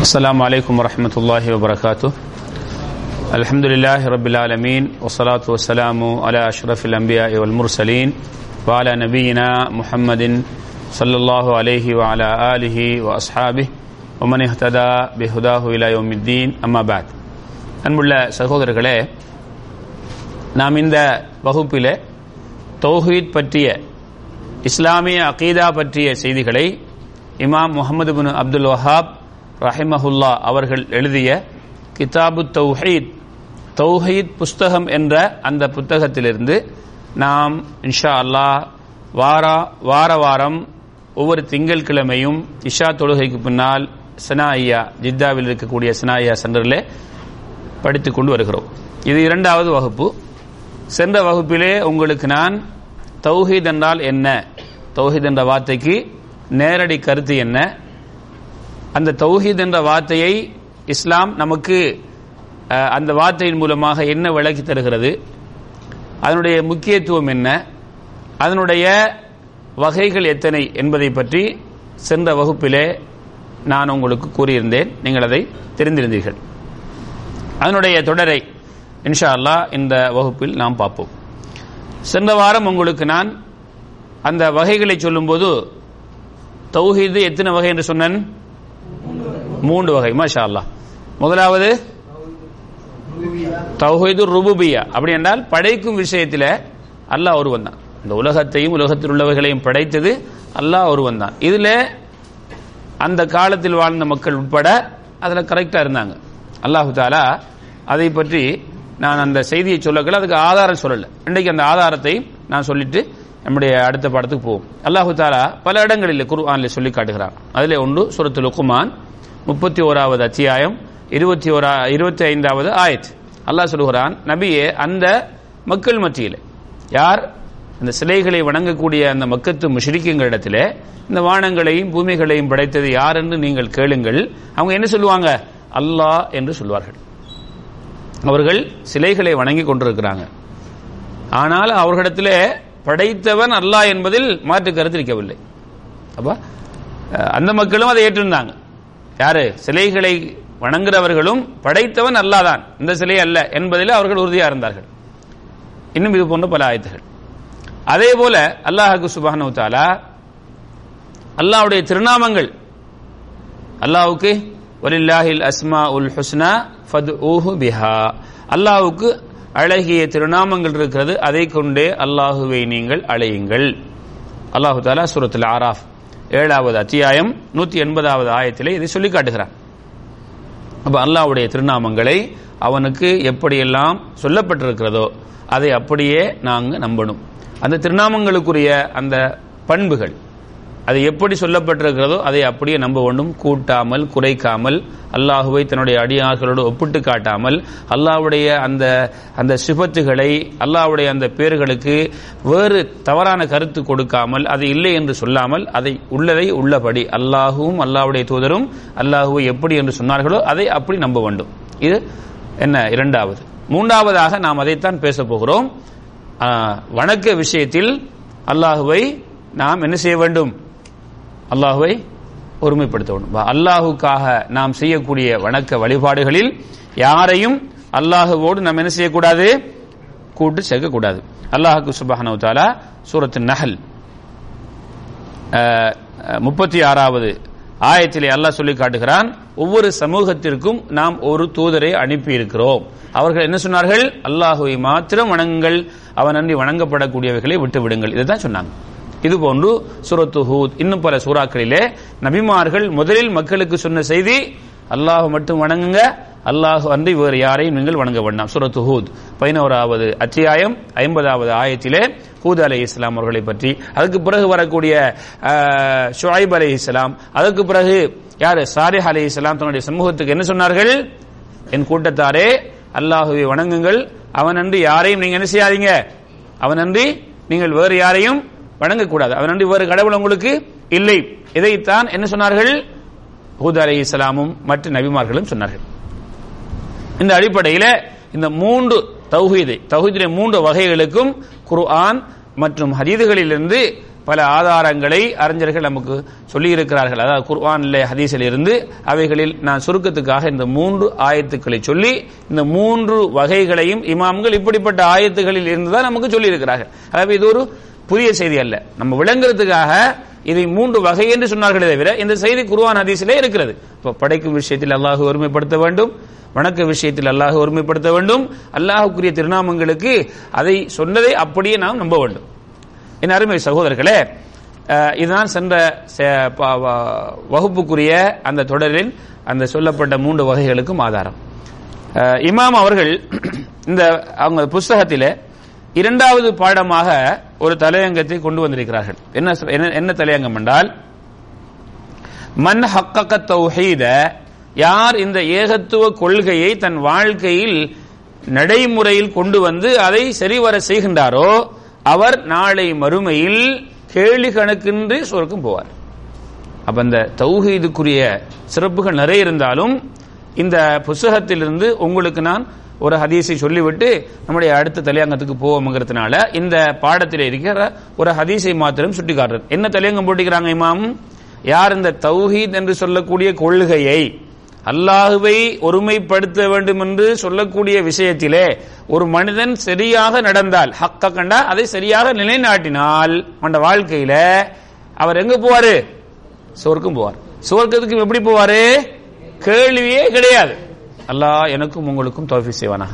السلام عليكم ورحمة الله وبركاته الحمد لله رب العالمين والصلاة والسلام على أشرف الأنبياء والمرسلين وعلى نبينا محمد صلى الله عليه وعلى آله وأصحابه ومن اهتدى بهداه إلى يوم الدين أما بعد அன்புள்ள சகோதரர்களே நாம் இந்த வகுப்பிலே தௌஹீத் பற்றிய இஸ்லாமிய அகீதா பற்றிய செய்திகளை இமாம் முகமது பின் அப்துல் வஹாப் ரஹிமஹுல்லா அவர்கள் எழுதிய கிதாபு தௌஹீத் தௌஹீத் புஸ்தகம் என்ற அந்த புத்தகத்திலிருந்து நாம் இன்ஷா அல்லாஹ் வாரா வார வாரம் ஒவ்வொரு திங்கட்கிழமையும் இஷா தொழுகைக்கு பின்னால் சனாயா ஜித்தாவில் இருக்கக்கூடிய சனாயா சென்டரில் படித்துக் கொண்டு வருகிறோம். இது இரண்டாவது வகுப்பு. சென்ற வகுப்பிலே உங்களுக்கு நான் தௌஹீத் என்றால் என்ன? தௌஹீத் என்ற வார்த்தைக்கு நேரடி கருத்து என்ன? அந்த தௌஹீத் என்ற வார்த்தையை இஸ்லாம் நமக்கு அந்த வார்த்தையின் மூலமாக என்ன விளக்கி தருகிறது? அதனுடைய முக்கியத்துவம் என்ன? அதனுடைய வகைகள் எத்தனை என்பதை பற்றி சென்ற வகுப்பிலே நான் உங்களுக்கு கூறியிருந்தேன். நீங்கள் அதை தெரிந்திருந்தீர்கள். அதனுடைய தொடரை இன்ஷா அல்லாஹ் இந்த வகுப்பில் நாம் பார்ப்போம். சென்ற வாரம் உங்களுக்கு நான் அந்த வகைகளை சொல்லும்போது தௌஹீது எத்தனை வகை என்று சொன்னேன்? மூன்று வகை மாஷா அல்லாஹ் முதலாவது தௌஹீது ருபுபியா. அப்படி என்றால் படைக்கும் விஷயத்தில் அல்லாஹ் ஒருவன் தான். இந்த உலகத்தையும் உலகத்தில் உள்ளவர்களையும் படைத்தது அல்லாஹ் ஒருவன் தான். இதுல அந்த காலத்தில் வாழ்ந்த மக்கள் உட்பட அதில் கரெக்டாக இருந்தாங்க. அல்லாஹு தாலா அதை பற்றி நான் அந்த செய்தியை சொல்லக்கல அதுக்கு ஆதாரம் சொல்லலை. இன்றைக்கு அந்த ஆதாரத்தை நான் சொல்லிட்டு நம்முடைய அடுத்த படத்துக்கு போவோம். அல்லாஹு தாலா பல இடங்களில் குர்ஆனில் சொல்லி காட்டுகிறான். அதில் ஒன்று சுரத்து லுக்குமான் முப்பத்தி ஓராவது அத்தியாயம் இருபத்தி ஓரா இருபத்தி ஐந்தாவது ஆயத். அல்லாஹ் சொல்கிறான் நபியே அந்த மக்கள் மத்தியில். யார்? அந்த சிலைகளை வணங்கக்கூடிய அந்த மக்கத்து முஷ்ரிக்குங்களிடத்திலே இந்த வானங்களையும் பூமிகளையும் படைத்தது யார் என்று நீங்கள் கேளுங்கள். அவங்க என்ன சொல்லுவாங்க? அல்லாஹ் என்று சொல்வார்கள். அவர்கள் சிலைகளை வணங்கி கொண்டிருக்கிறாங்க. ஆனால் அவர்களிடத்திலே படைத்தவன் அல்லாஹ் என்பதில் மாற்று கருத்து இருக்கவில்லை. அப்ப அந்த மக்களும் அதை ஏற்றிருந்தாங்க. யாரு? சிலைகளை வணங்குறவர்களும் படைத்தவன் அல்லாஹ் தான் இந்த சிலை அல்ல என்பதில் அவர்கள் உறுதியா இருந்தார்கள். இன்னும் இது போன்ற பல ஆயத்துகள். அதே போல அல்லாஹாக்கு சுபானு தாலா திருநாமங்கள். அல்லாவுக்கு ஒலில்லாஹில் அஸ்மா உல் ஹுஸ்னா ஃபத் பிஹா. அல்லாவுக்கு அழகிய திருநாமங்கள் இருக்கிறது. அதை கொண்டே அல்லாஹுவை நீங்கள் அழையுங்கள். அல்லாஹு தாலா சூரத்துல் ஆராஃப் ஏழாவது அத்தியாயம் நூத்தி எண்பதாவது ஆயத்திலே இதை சொல்லி காட்டுகிறான் அப்ப அல்லாஹ்வுடைய திருநாமங்களை அவனுக்கு எப்படியெல்லாம் சொல்லப்பட்டிருக்கிறதோ அதை அப்படியே நாங்கள் நம்பணும். அந்த திருநாமங்களுக்குரிய அந்த பண்புகள் அது எப்படி சொல்லப்பட்டிருக்கிறதோ அதை அப்படியே நம்ப வேண்டும். கூட்டாமல் குறைக்காமல் அல்லாஹுவை தன்னுடைய அடியார்களோடு ஒப்பிட்டு காட்டாமல் அல்லாஹ்வுடைய அந்த அந்த சிபத்துகளை அல்லாஹ்வுடைய அந்த பேர்களுக்கு வேறு தவறான கருத்து கொடுக்காமல் அது இல்லை என்று சொல்லாமல் அதை உள்ளதை உள்ளபடி அல்லாஹுவும் அல்லாஹ்வுடைய தூதரும் அல்லாஹுவை எப்படி என்று சொன்னார்களோ அதை அப்படி நம்ப வேண்டும். இது என்ன இரண்டாவது. மூன்றாவதாக நாம் அதைத்தான் பேச போகிறோம். வணக்க விஷயத்தில் அல்லாஹுவை நாம் என்ன செய்ய வேண்டும்? அல்லாஹுவை ஒருமைப்படுத்த வேண்டும் அல்லாஹுக்காக நாம் செய்யக்கூடிய வணக்க வழிபாடுகளில் யாரையும் அல்லாஹுவோடு நாம் என்ன செய்யக்கூடாது? கூட்டு சேர்க்கக்கூடாது. அல்லாஹுக்கு சுபஹானஹு தாலா சூரத்து நஹல். முப்பத்தி ஆறாவது ஆயத்திலே அல்லாஹ் சொல்லி காட்டுகிறான் ஒவ்வொரு சமூகத்திற்கும் நாம் ஒரு தூதரை அனுப்பி இருக்கிறோம் அவர்கள் என்ன சொன்னார்கள்? அல்லாஹுவை மாத்திரம் வணங்குங்கள். அவன் அன்றி வணங்கப்படக்கூடியவைகளை விட்டு விடுங்கள் இதுதான் சொன்னாங்க. இது போன்று சூரத்து ஹூத் இன்னும் பல சூறாக்களிலே நபிமார்கள் முதலில் மக்களுக்கு சொன்ன செய்தி அல்லாஹ் மட்டும் வணங்குங்க அல்லாஹ் அன்றி வேறு யாரையும் நீங்கள் வணங்க வேண்டாம். சுரத்து ஹூத் பதினோராவது அத்தியாயம் ஐம்பதாவது ஆயத்திலே ஹூத் அலை இஸ்லாம் அவர்களை பற்றி. அதுக்கு பிறகு வரக்கூடிய அஹ், ஷுஐப் அலை இஸ்லாம் அதுக்கு பிறகு யார்? சாரிஹ் அலை இஸ்லாம் தன்னுடைய சமூகத்துக்கு என்ன சொன்னார்கள்? என் கூட்டத்தாரே அல்லாஹுவை வணங்குங்கள். அவனன்றி யாரையும் நீங்க என்ன செய்யாதீங்க? அவனன்றி நீங்கள் வேறு யாரையும் வணங்கக்கூடாது. அவனன்றி வேறு கடவுள் உங்களுக்கு இல்லை. இதைத்தான் என்ன சொன்னார்கள்? ஹூத் அலி இஸ்லாமும் மற்ற நபிமார்களும் சொன்னார்கள். இந்த அடிப்படையில் இந்த மூன்று தௌஹீதை தௌஹீதிலே மூன்று வகைகளுக்கும் குர்ஆன் மற்றும் ஹதீதுகளிலிருந்து பல ஆதாரங்களை அறிஞர்கள் நமக்கு சொல்லி இருக்கிறார்கள் அதாவது குர்ஆனில் ஹதீஸில் இருந்து அவைகளில் நான் சுருக்கத்துக்காக இந்த மூன்று ஆயத்துக்களை சொல்லி இந்த மூன்று வகைகளையும் இமாம்கள் இப்படிப்பட்ட ஆயத்துகளில் இருந்து தான் நமக்கு சொல்லியிருக்கிறார்கள். அதாவது இது ஒரு புதிய செய்தி அல்ல. நம்ம விளங்குறதுக்காக இதை மூன்று வகை என்று சொன்னார்களே தவிர இந்த செய்தி குருவான் ஹதீஸிலே இருக்கிறது. இப்போ படைக்கும் விஷயத்தில் அல்லாஹ் ஒருமைப்படுத்த வேண்டும் வணக்க விஷயத்தில் அல்லாஹ் ஒருமைப்படுத்த வேண்டும் அல்லாஹுக்குரிய திருநாமங்களுக்கு அதை சொன்னதை அப்படியே நாம் நம்ப வேண்டும். என் அருமை சகோதரர்களே இதுதான் சென்ற ப- வ- வகுப்புக்குரிய அந்த தொடரில் அந்த சொல்லப்பட்ட மூன்று வகைகளுக்கும் ஆதாரம். இமாம் அவர்கள் இந்த அவங்க புஸ்தகத்திலே இரண்டாவது பாடமாக ஒரு தலையங்கத்தை கொண்டு வந்திருக்கிறார்கள். என்ன என்ன- தலையங்கம் என்றால் மன் ஹக்கக தௌஹீத யார் இந்த ஏகத்துவ கொள்கையை தன் வாழ்க்கையில் நடைமுறையில் கொண்டு வந்து அதை சரிவர செய்கின்றாரோ அவர் நாளை மறுமையில் கேள்வி கணக்கின்றி சொர்க்கம் போவார். அப்ப அந்த தௌஹீதுக்குரிய சிறப்புகள் நிறைய இருந்தாலும் இந்த புஸ்தகத்திலிருந்து உங்களுக்கு நான் ஒரு ஹதீஸை சொல்லிவிட்டு நம்முடைய அடுத்த தலையங்கத்துக்கு போவோம்ங்கிறதுனால இந்த பாடத்தில் இருக்கிற ஒரு ஹதீஸை மாத்திரம் சுட்டி காட்டுறது என்ன தலையங்கம் போட்டிக்கிறாங்க இமாம்? யார் இந்த தௌஹீத் என்று சொல்லக்கூடிய கொள்கையை அல்லாஹுவை ஒருமைப்படுத்த வேண்டும் என்று சொல்லக்கூடிய விஷயத்திலே ஒரு மனிதன் சரியாக நடந்தால் ஹக்க கண்டா அதை சரியாக நிலைநாட்டினால் அந்த வாழ்க்கையில அவர் எங்க போவாரு? சொர்க்கம் போவார். சொர்க்கத்துக்கு எப்படி போவாரு? கேள்வியே கிடையாது. அல்லாஹ் எனக்கும் உங்களுக்கும் தோஃபி செய்வானாக.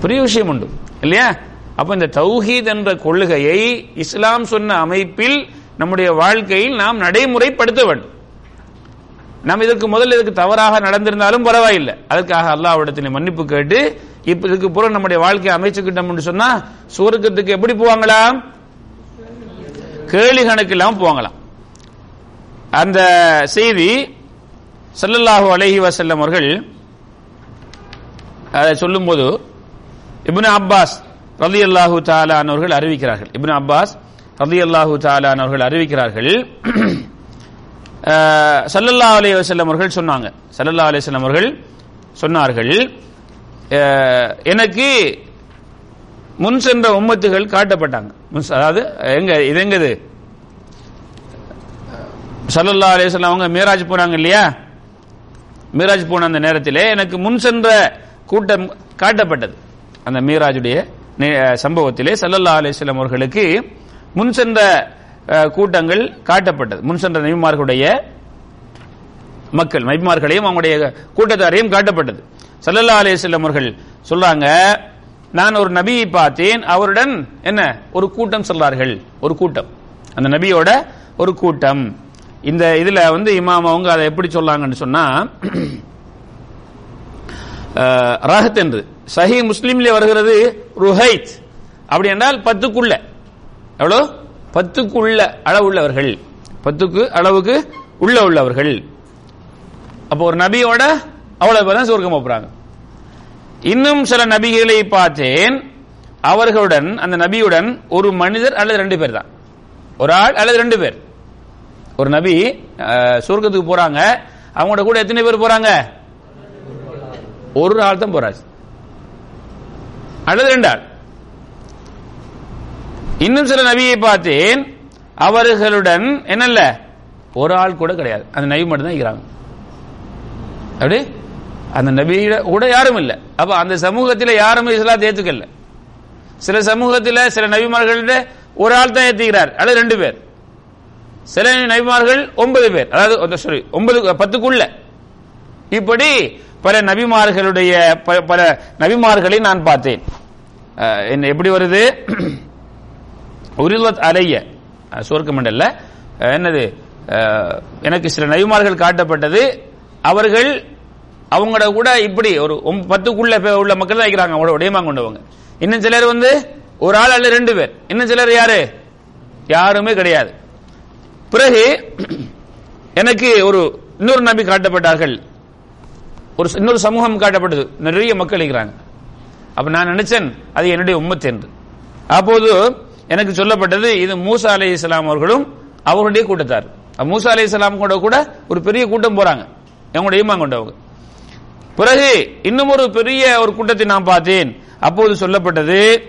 பெரிய விஷயம் உண்டு. இல்லையா? அப்ப இந்த தௌஹீத் என்ற கொள்கையை இஸ்லாம் சொன்ன அமைப்பில் நம்முடைய வாழ்க்கையில் நாம் நடைமுறைப்படுத்த வேண்டும். நாம் இதற்கு முதல்ல இதுக்கு தவறாக நடந்திருந்தாலும் பரவாயில்லை. அதுக்காக அல்லாவிடத்தில் மன்னிப்பு கேட்டு இப்ப இதுக்கு புறம் நம்முடைய வாழ்க்கையை அமைச்சுக்கிட்டோம்னு சொன்னா சுவர்க்கத்துக்கு எப்படி போவாங்களாம் கேள்வி கணக்கு இல்லாம போவாங்களாம். அந்த செய்தி சல்லல்லாஹு அலஹி வசல்லம் அவர்கள் அதை சொல்லும்போது இப்னு அப்பாஸ் ரலியல்லாஹு தஆலான் அவர்கள் அறிவிக்கிறார்கள். இப்னு அப்பாஸ் ரலியல்லாஹு தஆலான் அவர்கள் அறிவிக்கிறார்கள். சல்லல்லா அலி வசல்லம் அவர்கள் சொன்னாங்க. சல்லல்லா அலி வஸல்லம் அவர்கள் சொன்னார்கள் எனக்கு முன் சென்ற உம்மத்துகள் காட்டப்பட்டாங்க. அதாவது எங்க இது எங்கது? சல்லல்லா அலைஹி அவங்க மீராஜ் போனாங்க இல்லையா? மீராஜ் போன அந்த நேரத்திலே எனக்கு முன் சென்ற கூட்டம் காட்டப்பட்டது. அந்த மீராஜுடைய நே- சம்பவத்திலே சல்லல்லா அலிஸ்லாம் அவர்களுக்கு முன் சென்ற கூட்டங்கள் காட்டப்பட்டது. முன் சென்ற நபிமார்களுடைய மக்கள் நபிமார்களையும் அவங்களுடைய கூட்டத்தாரையும் காட்டப்பட்டது. சல்லல்லா அலிஸ்லாம் அவர்கள் சொல்றாங்க நான் ஒரு நபியை பார்த்தேன். அவருடன் என்ன? ஒரு கூட்டம் சொல்றார்கள். ஒரு கூட்டம். அந்த நபியோட ஒரு கூட்டம். இந்த இதுல வந்து இமாம் அவங்க அதை எப்படி சொல்லாங்கன்னு சொன்னா ரஹத் என்று. சஹி முஸ்லீம்லே வருகிறது ருஹைத். அப்படி என்றால் பத்துக்குள்ள. எவ்வளோ? பத்துக்குள்ள அளவுள்ளவர்கள் பத்துக்கு அளவுக்கு உள்ள உள்ளவர்கள். அப்போ ஒரு நபியோட அவ்வளவு பேர் தான் சொர்க்கம் போறாங்க இன்னும் சில நபிகளை பார்த்தேன். அவர்களுடன் அந்த நபியுடன் ஒரு மனிதர் அல்லது ரெண்டு பேர் தான். ஒரு ஆள் அல்லது ரெண்டு பேர். ஒரு நபி அஹ், போறாங்க. அவங்களோட கூட எத்தனை பேர் போறாங்க? ஒரு ஆள் தான் போறாரு அல்லது ரெண்டு ஆள் இன்னும் சில நபியை பார்த்தேன் அவர்களுடன் என்னல்ல ஒரு ஆள் கூட கிடையாது. அந்த நபி மட்டும் தான் இருக்கிறாங்க. அப்படி? அந்த நபியிட கூட யாரும் இல்லை. அப்ப அந்த சமூகத்தில் யாருமே இஸ்லாத்தை ஏத்துக்கல. சில சமூகத்தில் சில நபிமார்கள்ட்ட ஒரு ஆள் தான் ஏத்துக்கிறார். அல்லது ரெண்டு பேர். சில நபிமார்கள் ஒன்பது பேர். அதாவது சாரி ஒன்பது பத்துக்குள்ள. இப்படி பல நபிமார்களுடைய ப- பல நபிமார்களை நான் பார்த்தேன். என்ன எப்படி வருது? உரிலத் அலைய அஹ், என்னது? எனக்கு சில நபிமார்கள் காட்டப்பட்டது. அவர்கள் அவங்களோட கூட இப்படி ஒரு பத்துக்குள்ள உள்ள மக்கள் தான் இருக்கிறாங்க அவங்களோட உடையமா கொண்டவங்க இன்னும் சிலர் வந்து ஒரு ஆள் அல்ல ரெண்டு பேர். இன்னும் சிலர் யாரு? யாருமே கிடையாது. பிறகு எனக்கு ஒரு இன்னொரு நபி காட்டப்பட்டார்கள். ஒரு இன்னொரு சமூகம் காட்டப்பட்டது. நிறைய மக்கள் இருக்கிறாங்க. அப்ப நான் நினைச்சேன் அது என்னுடைய உம்மத் என்று. அப்போது எனக்கு சொல்லப்பட்டது இது மூசா அலி இஸ்லாம் அவர்களும் அவருடைய கூட்டத்தார். மூசா அலி இஸ்லாம் கூட கூட ஒரு பெரிய கூட்டம் போறாங்க. எங்களுடைய ஈமான் கொண்டவங்க. பிறகு இன்னும் ஒரு பெரிய ஒரு கூட்டத்தை நான் பார்த்தேன். அப்போது சொல்லப்பட்டது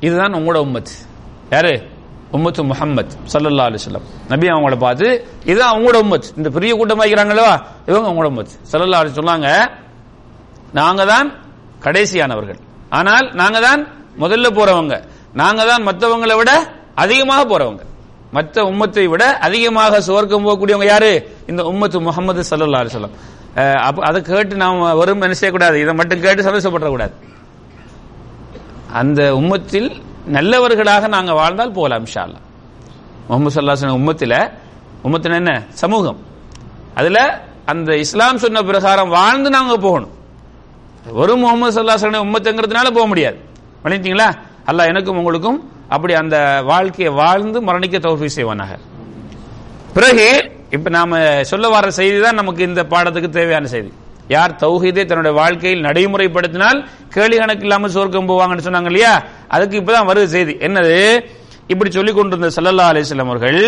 இதுதான் உங்களோட உம்மத். யாரு? உம்மத்து முஹம்மத் ஸல்லல்லாஹு அலிஸ்லாம் நபி அவங்கள பார்த்து இதுதான் அவங்களோட உம்மத். இந்த பெரிய கூட்டம் வைக்கிறாங்களா இவங்க அவங்களோட உம்மத். ஸல்லல்லாஹு அலி சொன்னாங்க நாங்க தான் கடைசியானவர்கள். ஆனால் நாங்க தான் முதல்ல போறவங்க. நாங்க தான் மற்றவங்களை விட அதிகமாக போறவங்க. மற்ற உம்மத்தை விட அதிகமாக சுவர்க்கம் போகக்கூடியவங்க யாரு? இந்த உம்மத்து முகமது சல்லா அலிஸ்லாம் அதை கேட்டு நாம் வரும் என்ன செய்யக்கூடாது? இதை மட்டும் கேட்டு சந்தோஷப்படக்கூடாது அந்த உம்மத்தில் நல்லவர்களாக நாங்கள் வாழ்ந்தால் போகலாம் ஷால்லா முகமது சல்லாஹ் உம்மத்தில் உம்மத்தின என்ன? சமூகம். அதில் அந்த இஸ்லாம் சொன்ன பிரகாரம் வாழ்ந்து நாங்கள் போகணும். வெறும் முகமது சல்லாஹ் உம்மத்துங்கிறதுனால போக முடியாது. பண்ணிட்டீங்களா அல்ல எனக்கும் உங்களுக்கும் அப்படி அந்த வாழ்க்கையை வாழ்ந்து மரணிக்க தௌஃபீக் செய்வானாக. பிறகு இப்ப நாம சொல்ல வர செய்தி தான் நமக்கு இந்த பாடத்துக்கு தேவையான செய்தி. யார் தௌஹீதை தன்னுடைய வாழ்க்கையில் நடைமுறைப்படுத்தினால் கேள்வி கணக்கு இல்லாமல் சொர்க்கம் போவாங்கன்னு சொன்னாங்க இல்லையா? அதுக்கு இப்பதான் வருது செய்தி. என்னது? இப்படி சொல்லிக் கொண்டிருந்த சல்லல்லா அலிஸ்லாம் அவர்கள்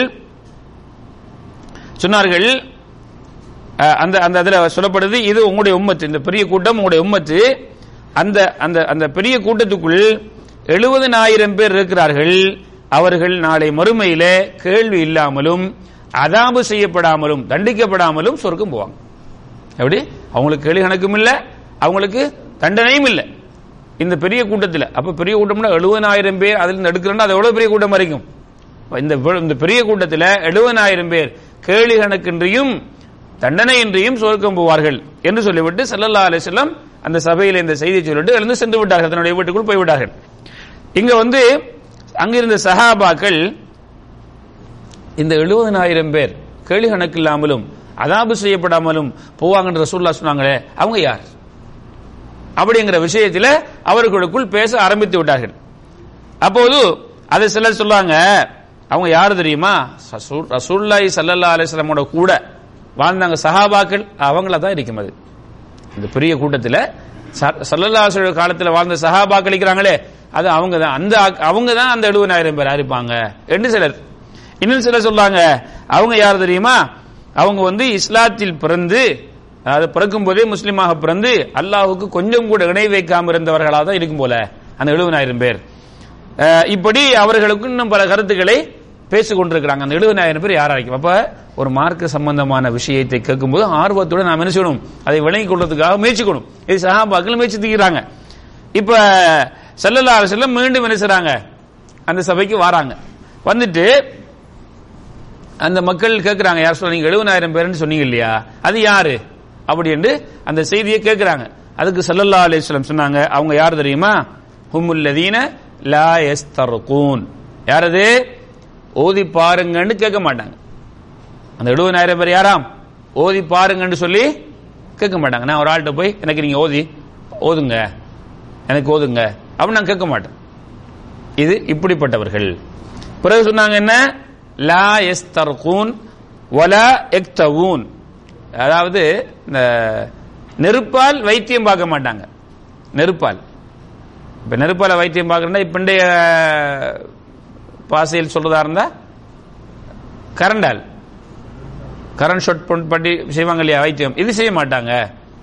சொன்னார்கள் அஹ், அந்த அந்த அதுல சொல்லப்படுது இது உங்களுடைய உம்மத்து இந்த பெரிய கூட்டம் உங்களுடைய உம்மத்து அந்த அந்த அந்த பெரிய கூட்டத்துக்குள் எழுபதனாயிரம் பேர் இருக்கிறார்கள். அவர்கள் நாளை மறுமையில கேள்வி இல்லாமலும் அதாபு செய்யப்படாமலும் தண்டிக்கப்படாமலும் சொர்க்கம் போவாங்க. எப்படி? அவங்களுக்கு கேள்வி கணக்கும் இல்லை அவங்களுக்கு தண்டனையும் இல்லை. இந்த பெரிய கூட்டத்தில் அப்ப பெரிய கூட்டம்னா எழுபதாயிரம் பேர் அதில் இருந்து எடுக்கிறோம்னா அது எவ்வளவு பெரிய கூட்டம் வரைக்கும்? இந்த இந்த பெரிய கூட்டத்தில் எழுபதாயிரம் பேர் கேள்வி கணக்கின்றியும் தண்டனையின்றியும் சொர்க்கம் போவார்கள் என்று சொல்லிவிட்டு செல்லல்லா அலிசல்லம் அந்த சபையில் இந்த செய்தியை சொல்லிட்டு எழுந்து சென்று விட்டார்கள். தன்னுடைய வீட்டுக்குள் போய்விட்டார்கள். இங்க வந்து அங்கிருந்த சஹாபாக்கள் இந்த எழுபதனாயிரம் பேர் கேள்வி கணக்கு இல்லாமலும் அதாபு செய்யப்படாமலும் போவாங்கன்ற ரசூல்லா சொன்னாங்களே அவங்க யார்? அப்படிங்கிற விஷயத்தில் அவர்களுக்குள் பேச ஆரம்பித்து விட்டார்கள். அப்போது அதை சிலர் சொல்லுவாங்க அவங்க யார் தெரியுமா? ரசூல்- சல்லல்லா அலிஸ்லமோட கூட வாழ்ந்தாங்க சஹாபாக்கள் அவங்கள தான் இருக்கும் அது. இந்த பெரிய கூட்டத்தில் ச- காலத்தில் வாழ்ந்த சஹாபாக்கள் இருக்கிறாங்களே அது அவங்க தான் அந்த அவங்க தான் அந்த எழுபதாயிரம் பேர் இருப்பாங்க என்று சிலர். இன்னும் சிலர் சொல்றாங்க அவங்க யார் தெரியுமா? அவங்க வந்து இஸ்லாத்தில் பிறந்து அது பிறக்கும் போதே முஸ்லீமாக பிறந்து அல்லாஹுக்கு கொஞ்சம் கூட இணை வைக்காம இருந்தவர்களாக தான் இருக்கும் போல. அந்த எழுபதாயிரம் பேர். இப்படி அவர்களுக்கு இன்னும் பல கருத்துக்களை பேசிக் கொண்டிருக்கிறாங்க. அந்த எழுபதாயிரம் பேர் யாரா அப்ப ஒரு மார்க்க சம்பந்தமான விஷயத்தை கேட்கும்போது ஆர்வத்துடன் நாம் என்ன செய்யணும்? அதை விளங்கிக் கொள்றதுக்காக முயற்சிக்கணும் இது சகாபாக்கள் முயற்சி தீக்கிறாங்க இப்ப செல்லல்லா செல்லம் மீண்டும் என்ன செய்றாங்க? அந்த சபைக்கு வராங்க. வந்துட்டு அந்த மக்கள் கேட்கிறாங்க யார் சொல்ல நீங்க எழுபதாயிரம் பேர்னு சொன்னீங்க இல்லையா? அது யாரு? அப்படி என்று அந்த செய்தியை கேட்கிறாங்க அதுக்கு சல்லல்லா அலிஸ்லம் சொன்னாங்க அவங்க யார் தெரியுமா? ஹுமுல்லதீன லா யஸ்தர்கூன். யார் அது ஓதி பாருங்கன்னு கேட்க மாட்டாங்க. அந்த எழுபதாயிரம் பேர் யாராம்? ஓதி பாருங்கன்னு சொல்லி கேட்க மாட்டாங்க. நான் ஒரு ஆள்கிட்ட போய் எனக்கு நீங்க ஓதி ஓதுங்க எனக்கு ஓதுங்க. அப்படின்னு நான் கேட்க மாட்டேன். இது இப்படிப்பட்டவர்கள். பிறகு சொன்னாங்க என்ன? லா எஸ்தர்கூன் வலா எக்தவூன். அதாவது இந்த நெருப்பால் வைத்தியம் பார்க்க மாட்டாங்க. நெருப்பால். இப்ப நெருப்பால வைத்தியம் பார்க்கணும்னா இப்ப பாசையில் சொல்றதா இருந்தா கரண்டால். கரண்ட் ஷாட் பண்ணி செய்வாங்க இல்லையா வைத்தியம். இது செய்ய மாட்டாங்க.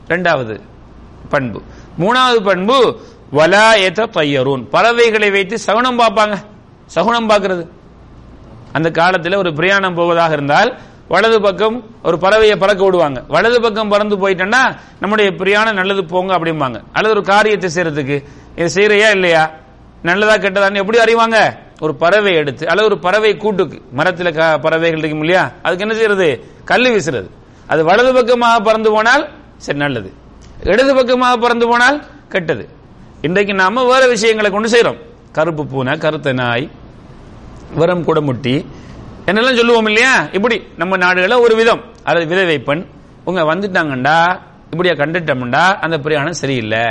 ரெண்டாவது பண்பு. மூணாவது பண்பு வலாயத்த தையரூன். பறவைகளை வைத்து சகுனம் பார்ப்பாங்க. சகுனம் பார்க்கறது. அந்த காலத்தில் ஒரு பிரயாணம் போவதாக இருந்தால் வலது பக்கம் ஒரு பறவையை பறக்க விடுவாங்க. வலது பக்கம் பறந்து போயிட்டோம்னா நம்முடைய பிரியாணம் நல்லது போங்க அப்படிம்பாங்க. அல்லது ஒரு காரியத்தை செய்யறதுக்கு இது செய்யறையா இல்லையா? நல்லதா கெட்டதான்னு எப்படி அறிவாங்க? ஒரு பறவை எடுத்து அல்லது ஒரு பறவை கூட்டுக்கு மரத்தில் க- பறவைகள் இருக்கும் இல்லையா? அதுக்கு என்ன செய்யறது? கல்லு வீசுறது. அது வலது பக்கமாக பறந்து போனால் சரி நல்லது. இடது பக்கமாக பறந்து போனால் கெட்டது. இன்றைக்கு நாம வேற விஷயங்களை கொண்டு செய்யறோம் கருப்பு பூனை கருத்த நாய் வரம் குடமுட்டி என்னெல்லாம் சொல்லுவோம் இல்லையா? இப்படி நம்ம நாடுகளில் ஒரு விதம். அதாவது விதை வைப்பன். உங்க வந்துட்டாங்கண்டா. இப்படியா கண்டுட்டோம்டா அந்த பிரயாணம் சரியில்லை.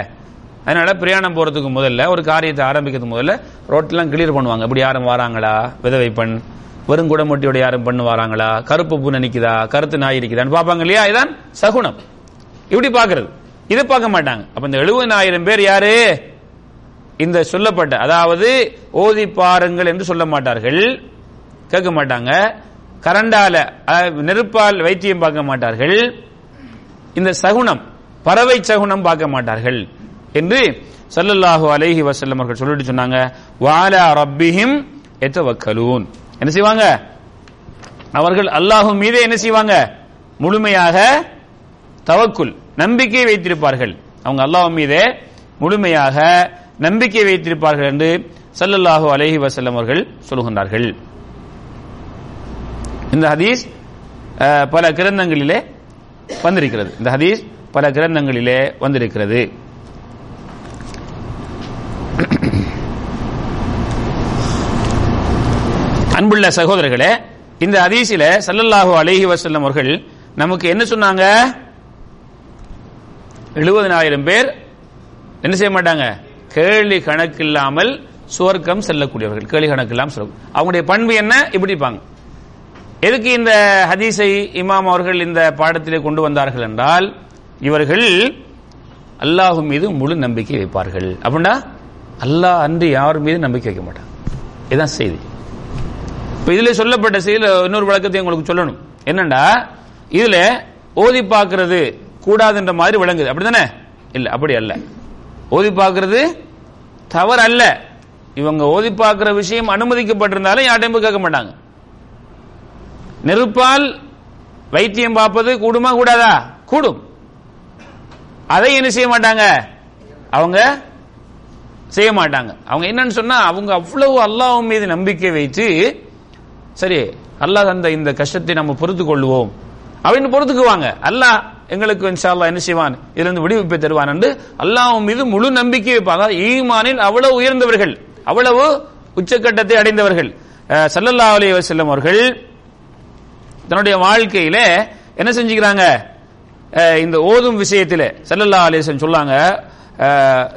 அதனால பிரயாணம் போறதுக்கு முதல்ல ஒரு காரியத்தை ஆரம்பிக்கிறதுக்கு முதல்ல ரோட்டெல்லாம் கிளியர் பண்ணுவாங்க. இப்படி யாரும் வராங்களா? விதவை பெண் வெறும் குடமுட்டியோட யாரும் பண்ணு வராங்களா? கருப்பு பூனை நிக்குதா கருத்து நாய் இருக்குதான்னு பார்ப்பாங்க இல்லையா? இதான் சகுனம். இப்படி பார்க்கிறது. இதை பார்க்க மாட்டாங்க. அப்ப இந்த எழுபதாயிரம் பேர் யாரு? இந்த சொல்லப்பட்ட அதாவது ஓதி பாருங்கள் என்று சொல்ல மாட்டார்கள். கேட்க மாட்டாங்க. கரண்டால நெருப்பால் வைத்தியம் பார்க்க மாட்டார்கள். இந்த சகுனம் பறவை சகுனம் பார்க்க மாட்டார்கள் என்று சல்லல்லாஹு அலைஹி வசல்லம் அவர்கள் சொல்லிட்டு சொன்னாங்க. வாலா ரப்பிஹிம் எத்தவக்கலூன் என்ன செய்வாங்க? அவர்கள் அல்லாஹு மீதே என்ன செய்வாங்க? முழுமையாக தவக்குல் நம்பிக்கை வைத்திருப்பார்கள். அவங்க அல்லாஹ் மீதே முழுமையாக நம்பிக்கை வைத்திருப்பார்கள் என்று சல்லல்லாஹு அலஹி வசல்லம் அவர்கள் சொல்கின்றார்கள் இந்த ஹதீஸ் அஹ், பல கிரந்தங்களிலே வந்திருக்கிறது. இந்த ஹதீஸ் பல கிரந்தங்களிலே வந்திருக்கிறது. அன்புள்ள சகோதரர்களே இந்த ஹதீஸில சல்லல்லாஹு அலஹி வசல்லம் அவர்கள் நமக்கு என்ன சொன்னாங்க? எழுபதனாயிரம் பேர் என்ன செய்ய மாட்டாங்க? கேள்வி கணக்கில்லாமல் சுவர்க்கம் செல்லக்கூடியவர்கள். கேள்வி கணக்கில்லாமல் சொல்ல அவங்களுடைய பண்பு என்ன? இப்படி இருப்பாங்க. எதுக்கு இந்த ஹதீஸை இமாம் அவர்கள் இந்த பாடத்திலே கொண்டு வந்தார்கள் என்றால் இவர்கள் அல்லாஹ் மீது முழு நம்பிக்கை வைப்பார்கள். அப்படின்னா அல்லாஹ் அன்று யார் மீது நம்பிக்கை வைக்க மாட்டாங்க இதுதான் செய்தி. இப்ப இதுல சொல்லப்பட்ட செய்தியில் இன்னொரு விளக்கத்தை உங்களுக்கு சொல்லணும். என்னண்டா இதுல ஓதி பார்க்கறது கூடாதுன்ற மாதிரி விளங்குது. அப்படிதானே இல்ல அப்படி அல்ல. ஓதி பார்க்கறது தவறு அல்ல இவங்க ஓதி பார்க்கிற விஷயம் அனுமதிக்கப்பட்டிருந்தாலும் யார்டையும் போய் கேட்க மாட்டாங்க. நெருப்பால் வைத்தியம் பார்ப்பது கூடுமா கூடாதா? கூடும். அதை என்ன செய்ய மாட்டாங்க? அவங்க செய்ய மாட்டாங்க. அவங்க என்னன்னு சொன்னா அவங்க அவ்வளவு அல்லாஹ் மீது நம்பிக்கை வைத்து சரி அல்லாஹ் அந்த இந்த கஷ்டத்தை நம்ம பொறுத்து கொள்வோம் அப்படின்னு பொறுத்துக்குவாங்க. அல்லாஹ் எங்களுக்கு இன்ஷா என்ன செய்வான்? இதுல இருந்து விடுவிப்பை தருவான் என்று அல்லாஹ் மீது முழு நம்பிக்கை வைப்பாங்க ஈமானில் அவ்வளவு உயர்ந்தவர்கள் அவ்வளவு உச்சக்கட்டத்தை அடைந்தவர்கள் சல்லல்லா அலி வசல்லம் அவர்கள் தன்னுடைய வாழ்க்கையில என்ன செஞ்சுக்கிறாங்க? இந்த ஓதும் விஷயத்தில் சல்லல்லா அலைஹி சொல்லாங்க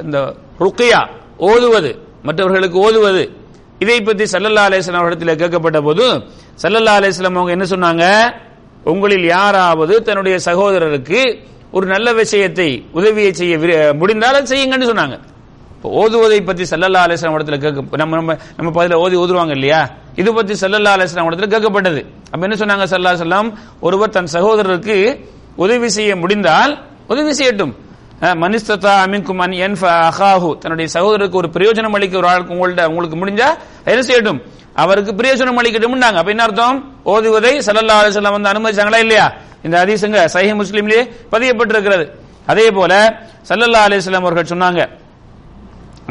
இந்த ருக்கையா ஓதுவது மற்றவர்களுக்கு ஓதுவது. இதை பற்றி சல்லல்லா அலிஸ்லாம் அவர்களிடத்தில் கேட்கப்பட்ட போது சல்லல்லா அலிஸ்லாம் அவங்க என்ன சொன்னாங்க? உங்களில் யாராவது தன்னுடைய சகோதரருக்கு ஒரு நல்ல விஷயத்தை உதவியை செய்ய விரு- முடிந்தால் அதை செய்யுங்கன்னு சொன்னாங்க. இப்போ ஓதுவதை பற்றி சல்லல்லா அலிஸ்லாம் இடத்துல கேட்க நம்ம நம்ம நம்ம பதில ஓதி ஓதுவாங்க இல்லையா? இது பற்றி சல்லல்லா அலிஸ்லாம் இடத்துல கேட்கப்பட்டது. அப்ப என்ன சொன்னாங்க சல்லா செல்லாம் ஒருவர் தன் சகோதரருக்கு உதவி செய்ய முடிந்தால் உதவி செய்யட்டும். மனிஸ்தா மனிஸ்ததா அமின்கும் அன் என்ஃப அஹாஹு. தன்னுடைய சகோதரருக்கு ஒரு பிரயோஜனம் அளிக்க ஒரு ஆளுக்கு உங்கள்ட்ட உங்களுக்கு முடிஞ்சா என்ன செய்யட்டும்? அவருக்கு பிரயோஜனம் அளிக்கட்டும்னாங்க. அப்ப என்ன அர்த்தம்? ஓதுவதை சல்லல்லா அலிஸ்லாம் வந்து அனுமதிச்சாங்களா இல்லையா? இந்த அதிசங்க சஹி முஸ்லீம்லயே பதியப்பட்டிருக்கிறது. அதே போல சல்லல்லா அலிஸ்லாம் அவர்கள் சொன்னாங்க.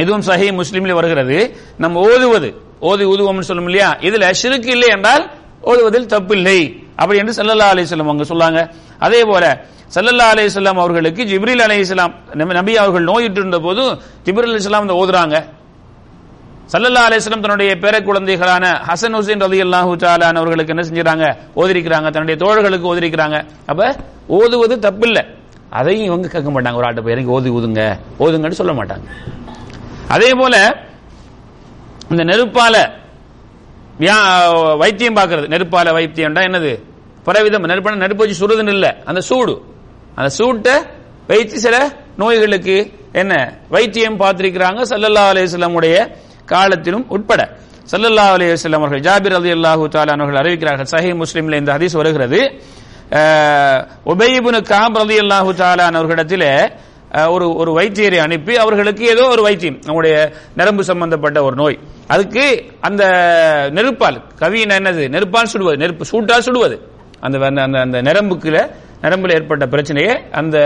இதுவும் சஹி முஸ்லீம்ல வருகிறது. நம்ம ஓதுவது ஓதி ஊதுவோம்னு சொல்லும் இல்லையா? இதுல சிறுக்கு இல்லை என்றால் ஓதுவதில் தப்பில்லை அப்படி என்று சல்லல்லா அலிஸ்லாம் அவங்க சொன்னாங்க. அதே போல சல்லல்லா அலிஸ்லாம் அவர்களுக்கு ஜிப்ரில் அலி இஸ்லாம் நபி அவர்கள் நோயிட்டு இருந்த போது ஜிப்ரில் இஸ்லாம் வந்து ஓதுறாங்க. சல்லல்லா அலிஸ்லம் தன்னுடைய பேர குழந்தைகளான ஹசன் ஹுசைன் ரதி அல்லாஹு அவர்களுக்கு என்ன செஞ்சாங்க ஓதிரிக்கிறாங்க. தன்னுடைய தோழர்களுக்கு ஓதிரிக்கிறாங்க. அப்ப ஓதுவது தப்பில்லை. அதையும் இவங்க கேட்க மாட்டாங்க. ஒரு ஆட்ட போய் எனக்கு ஓதி ஊதுங்க ஓதுங்கன்னு சொல்ல மாட்டாங்க. அதே போல இந்த நெருப்பால வைத்தியம் பார்க்கறது. நெருப்பால வைத்தியம்டா என்னது? பலவிதம். நெருப்பான நெருப்பு வச்சு சுடுதுன்னு இல்ல. அந்த சூடு. அந்த சூட்டை வைத்து சில நோய்களுக்கு என்ன? வைத்தியம் பார்த்திருக்கிறாங்க. சல்லல்லா அலிஸ்லமுடைய உடைய காலத்திலும் உட்பட. சல்லல்லா அலையம் அவர்கள் ஜாபிர் அலி அல்லாஹு அவர்கள் அறிவிக்கிறார்கள். சஹி முஸ்லீம்ல இந்த ஹதீஸ் வருகிறது. உபயிபுனு காப் ரலி அல்லாஹு அவர்களிடத்திலே ஒரு ஒரு வைத்தியரை அனுப்பி அவர்களுக்கு ஏதோ ஒரு வைத்தியம் நம்முடைய நரம்பு சம்பந்தப்பட்ட ஒரு நோய். அதுக்கு அந்த நெருப்பால் கவியின் என்னது? நெருப்பால் சுடுவது நெருப்பு சூட்டால் சுடுவது. அந்த அந்த- அந்த நரம்புக்குள்ள நரம்பில் ஏற்பட்ட பிரச்சனையை அந்த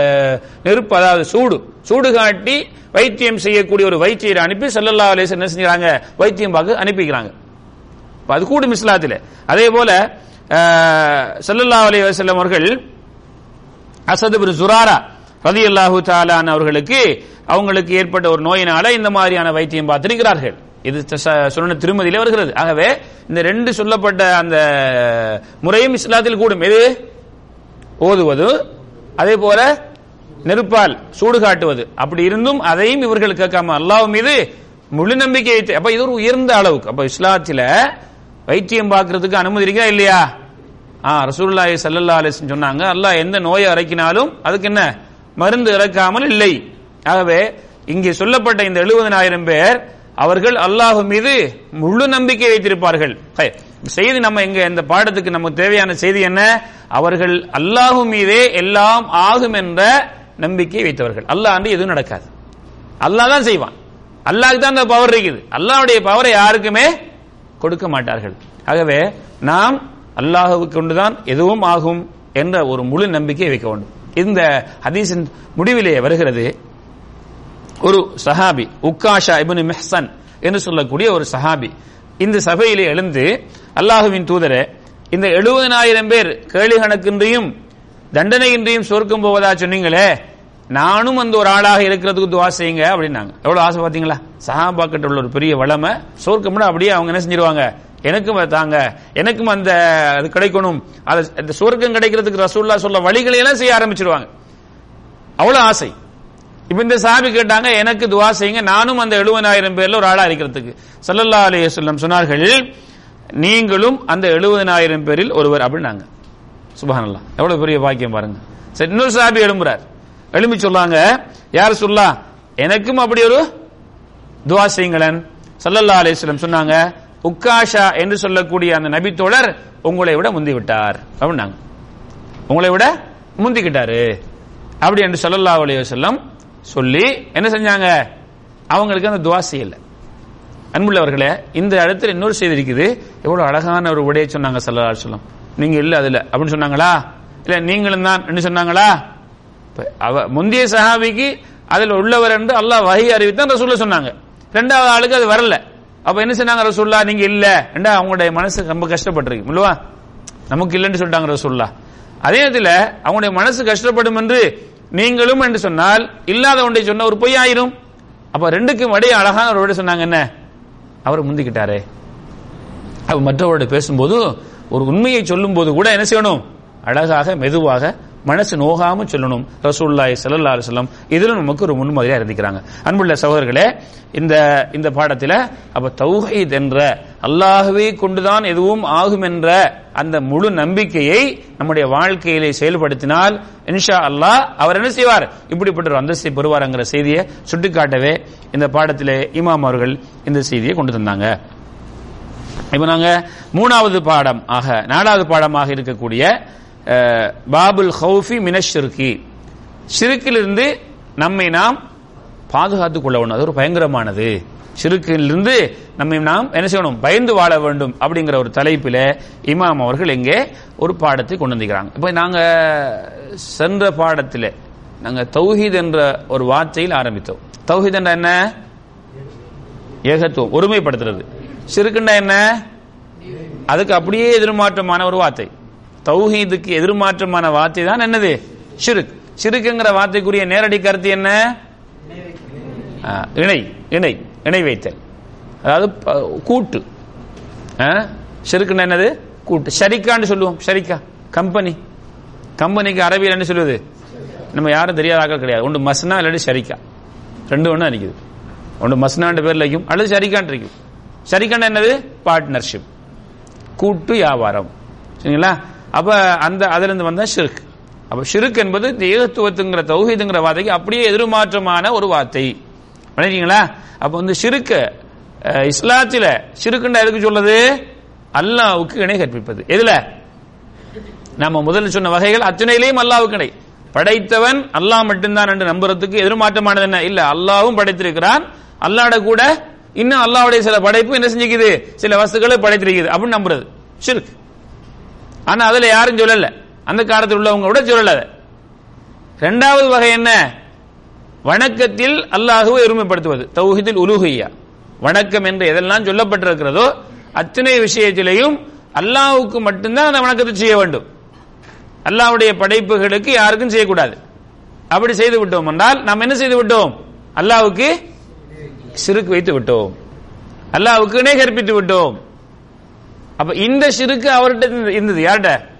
நெருப்பு அதாவது சூடு. சூடு காட்டி வைத்தியம் செய்யக்கூடிய ஒரு வைத்தியரை அனுப்பி சல்லல்லா அலிஸ் என்ன செஞ்சுறாங்க வைத்தியம் பார்க்க அனுப்பிக்கிறாங்க. அது கூடும் மிஸ்லாத்தில் அதே போல செல்லல்லா ஸல்லல்லாஹு அலைஹி அவர்கள் அசது பின் சுராரா ரதி அல்லாஹு தாலான் அவர்களுக்கு அவங்களுக்கு ஏற்பட்ட ஒரு நோயினால இந்த மாதிரியான வைத்தியம் பார்த்திருக்கிறார்கள். இது சொன்ன திருமதியிலே வருகிறது. ஆகவே இந்த ரெண்டு சொல்லப்பட்ட அந்த முறையும் இஸ்லாத்தில் கூடும். எது? ஓதுவது அதே போல நெருப்பால் சூடு காட்டுவது. அப்படி இருந்தும் அதையும் இவர்கள் கேட்காம அல்லாஹ் மீது முழு நம்பிக்கை அப்ப இது ஒரு உயர்ந்த அளவுக்கு. அப்ப இஸ்லாத்தில வைத்தியம் பார்க்கறதுக்கு அனுமதி இருக்கா இல்லையா? ஆ ரசூல்லாய் சல்லல்லா அலைஹி சொன்னாங்க அல்லாஹ் எந்த நோயை இறக்கினாலும் அதுக்கு என்ன? மருந்து இறக்காமல் இல்லை. ஆகவே இங்கே சொல்லப்பட்ட இந்த எழுபதனாயிரம் பேர் அவர்கள் அல்லாஹ் மீது முழு நம்பிக்கை வைத்திருப்பார்கள். செய்தி நம்ம எங்க இந்த பாடத்துக்கு நமக்கு தேவையான செய்தி என்ன? அவர்கள் அல்லாஹ் மீதே எல்லாம் ஆகும் என்ற நம்பிக்கை வைத்தவர்கள். அல்லாஹ் அன்று எதுவும் நடக்காது. அல்லாஹ் தான் செய்வான். அல்லாஹ் தான் அந்த பவர் இருக்குது. அல்லாஹுடைய பவரை யாருக்குமே கொடுக்க மாட்டார்கள். ஆகவே நாம் அல்லாஹுக்கு கொண்டுதான் எதுவும் ஆகும் என்ற ஒரு முழு நம்பிக்கை வைக்க வேண்டும். இந்த ஹதீஸின் முடிவிலே வருகிறது ஒரு சஹாபி உக்காஷா இபின் மெஹ்சன் என்று சொல்லக்கூடிய ஒரு சஹாபி இந்த சபையிலே எழுந்து அல்லாஹுவின் தூதர இந்த எழுபதனாயிரம் பேர் கேள்வி கணக்கின்றியும் தண்டனையின்றியும் சொர்க்கம் போவதா சொன்னீங்களே நானும் அந்த ஒரு ஆளாக இருக்கிறதுக்கு துவா செய்யுங்க அப்படின்னாங்க. எவ்வளவு ஆசை பாத்தீங்களா சஹாபாக்கிட்ட உள்ள ஒரு பெரிய வளமை. சொர்க்கம்னா அப்படியே அவங்க என்ன செஞ்சிருவாங்க? எனக்கும் தாங்க. எனக்கும் அந்த அது கிடைக்கணும். அது அந்த சொர்க்கம் கிடைக்கிறதுக்கு ரசூல்லா சொல்ல வழிகளை எல்லாம் செய்ய ஆரம்பிச்சிருவாங்க. அவ்வளவு ஆசை. இப்ப இந்த சாபி கேட்டாங்க எனக்கு துவா செய்யுங்க. நானும் அந்த எழுபதாயிரம் பேர்ல ஒரு ஆளா இருக்கிறதுக்கு. சல்லல்லா அலைஹி வஸல்லம் சொன்னார்கள் நீங்களும் அந்த எழுபதாயிரம் பேரில் ஒருவர் அப்படின்னாங்க. சுபஹானல்லா எவ்வளவு பெரிய பாக்கியம் பாருங்க. சரி இன்னொரு சாபி எழும்புறார். எழும்பி சொல்லாங்க யார் சொல்லா? எனக்கும் அப்படி ஒரு துவா செய்யுங்களன். சல்லல்லா அலிஸ்லம் சொன்னாங்க உக்காஷா என்று சொல்லக்கூடிய அந்த நபி தோழர் உங்களை விட முந்தி விட்டார். அப்படின்னாங்க. உங்களை விட முந்திக்கிட்டாரு. அப்படி என்று சொல்லல்லா அலைஹி செல்லம் சொல்லி என்ன செஞ்சாங்க? அவங்களுக்கு அந்த துவா செய்யல. அன்புள்ளவர்களே இந்த இடத்துல இன்னொரு செய்தி இருக்குது. எவ்வளவு அழகான ஒரு உடையை சொன்னாங்க சல்லல்லா சொல்லும் நீங்க இல்ல அதுல. அப்படின்னு சொன்னாங்களா? இல்ல நீங்களும் தான் என்ன சொன்னாங்களா? அவ முந்தைய சஹாபிக்கு அதுல உள்ளவர் என்று அல்லாஹ் வகை அறிவித்தான் ரசூல்ல சொன்னாங்க. ரெண்டாவது ஆளுக்கு அது வரல. அப்ப என்ன சொன்னாங்க ரசூல்லா நீங்க இல்ல. என்றா அவங்களுடைய மனசு ரொம்ப கஷ்டப்பட்டிருக்கு. இல்லவா நமக்கு இல்லைன்னு சொல்லிட்டாங்க ரசூல்லா அதே நேரத்தில் அவங்களுடைய மனசு கஷ்டப்படும் என்று நீங்களும் என்று சொன்னால் இல்லாத ஒன்றை சொன்ன ஒரு பொய் ஆயிரும் அப்ப ரெண்டுக்கும் இடையே அழகான ஒரு விட சொன்னாங்க என்ன? அவர் முந்திக்கிட்டாரே. அவர் மற்றவரோட பேசும்போது ஒரு உண்மையை சொல்லும் போது கூட என்ன செய்யணும்? அழகாக மெதுவாக மனசு நோகாம சொல்லணும். ரசூல்லாய் சல்லா அலுவலம் இதுல நமக்கு ஒரு முன்மாதிரியா இருந்திக்கிறாங்க அன்புள்ள சகோதரர்களே இந்த இந்த பாடத்தில் அப்ப தௌஹீத் என்ற அல்லாகவே கொண்டுதான் எதுவும் ஆகும் என்ற அந்த முழு நம்பிக்கையை நம்முடைய வாழ்க்கையிலே செயல்படுத்தினால் இன்ஷா அல்லாஹ் அவர் என்ன செய்வார்? இப்படிப்பட்ட ஒரு அந்தஸ்தை பெறுவார்ங்கிற செய்தியை சுட்டிக்காட்டவே இந்த பாடத்திலே இமாம் அவர்கள் இந்த செய்தியை கொண்டு தந்தாங்க. இப்ப நாங்க மூணாவது பாடம் ஆக நாலாவது பாடமாக இருக்கக்கூடிய பாபுல் ஹவுஃபி மினஷிருக்கி சிறுக்கிலிருந்து நம்மை நாம் பாதுகாத்துக் கொள்ள வேண்டும் அது ஒரு பயங்கரமானது. சிறுக்கிலிருந்து நம்மை நாம் என்ன செய்யணும்? பயந்து வாழ வேண்டும் அப்படிங்கிற ஒரு தலைப்பில இமாம் அவர்கள் இங்கே ஒரு பாடத்தை கொண்டு வந்திருக்கிறாங்க. இப்போ நாங்க சென்ற பாடத்தில் நாங்க தௌஹீத் என்ற ஒரு வார்த்தையில் ஆரம்பித்தோம். தௌஹீத் என்ற என்ன? ஏகத்துவம் ஒருமைப்படுத்துறது. சிறுக்குண்டா என்ன? அதுக்கு அப்படியே எதிர்மாற்றமான ஒரு வார்த்தை. தௌஹீதுக்கு எதிர்மாற்றமான வார்த்தை தான் என்னது? ஷிருக். ஷிருக்குங்கிற வார்த்தைக்குரிய நேரடி கருத்து என்ன? இணை. இணை. இணை வைத்தல். அதாவது கூட்டு. ஆ, என்னது? கூட்டு. ஷரிக்கான்னு சொல்லுவோம். ஷரிக்கா. கம்பெனி. கம்பெனிக்கு அரபியில் என்ன சொல்லுவது? நம்ம யாரும் தெரியாத ஆட்கள் கிடையாது. ஒன்று மஸ்னா இல்லாட்டி ஷரிக்கா. ரெண்டு ஒன்று அடிக்குது ஒன்று மஸ்னான்ற பேரில் இருக்கும் அல்லது ஷரிக்கான் இருக்கும் ஷரிக்கான் என்னது? பார்ட்னர்ஷிப் கூட்டு வியாபாரம். சரிங்களா? அப்ப அந்த அதிலிருந்து வந்தா ஷிர்க். அப்ப ஷிர்க் என்பது ஏகத்துவத்துங்கிற தௌஹீதுங்கிற வார்த்தைக்கு அப்படியே எதிர்மாற்றமான ஒரு வார்த்தை. விளங்கிங்களா அப்ப வந்து ஷிருக்க இஸ்லாத்தில ஷிருக்குண்டா எதுக்கு சொல்றது? அல்லாவுக்கு இணை கற்பிப்பது. எதுல? நம்ம முதல்ல சொன்ன வகைகள் அத்தனையிலையும் அல்லாவுக்கு இணை. படைத்தவன் அல்லாஹ் மட்டும்தான் என்று நம்புறதுக்கு எதிர்மாற்றமானது என்ன? இல்ல அல்லாவும் படைத்திருக்கிறான். அல்லாட கூட இன்னும் அல்லாவுடைய சில படைப்பு என்ன செஞ்சுக்குது? சில வஸ்துக்களை படைத்திருக்குது. அப்படின்னு நம்புறது. ஷிர்க். ஆனா அதுல யாரும் சொல்லல. அந்த காலத்தில் உள்ளவங்க கூட சொல்லல அதை. ரெண்டாவது வகை என்ன? வணக்கத்தில் அல்லாஹுவை எருமைப்படுத்துவது. தௌஹிதில் உலுஹியா வணக்கம் என்று எதெல்லாம் சொல்லப்பட்டிருக்கிறதோ அத்தனை விஷயத்திலையும் அல்லாஹுக்கு மட்டும்தான் அந்த வணக்கத்தை செய்ய வேண்டும். அல்லாவுடைய படைப்புகளுக்கு யாருக்கும் செய்யக்கூடாது. அப்படி செய்து விட்டோம் என்றால் நாம் என்ன செய்து விட்டோம்? அல்லாவுக்கு சிறுக்கு வைத்து விட்டோம். அல்லாவுக்கு இணை கற்பித்து விட்டோம். அப்ப இந்த சிறுக்கு அவர்கிட்ட இருந்தது- யார்கிட்ட?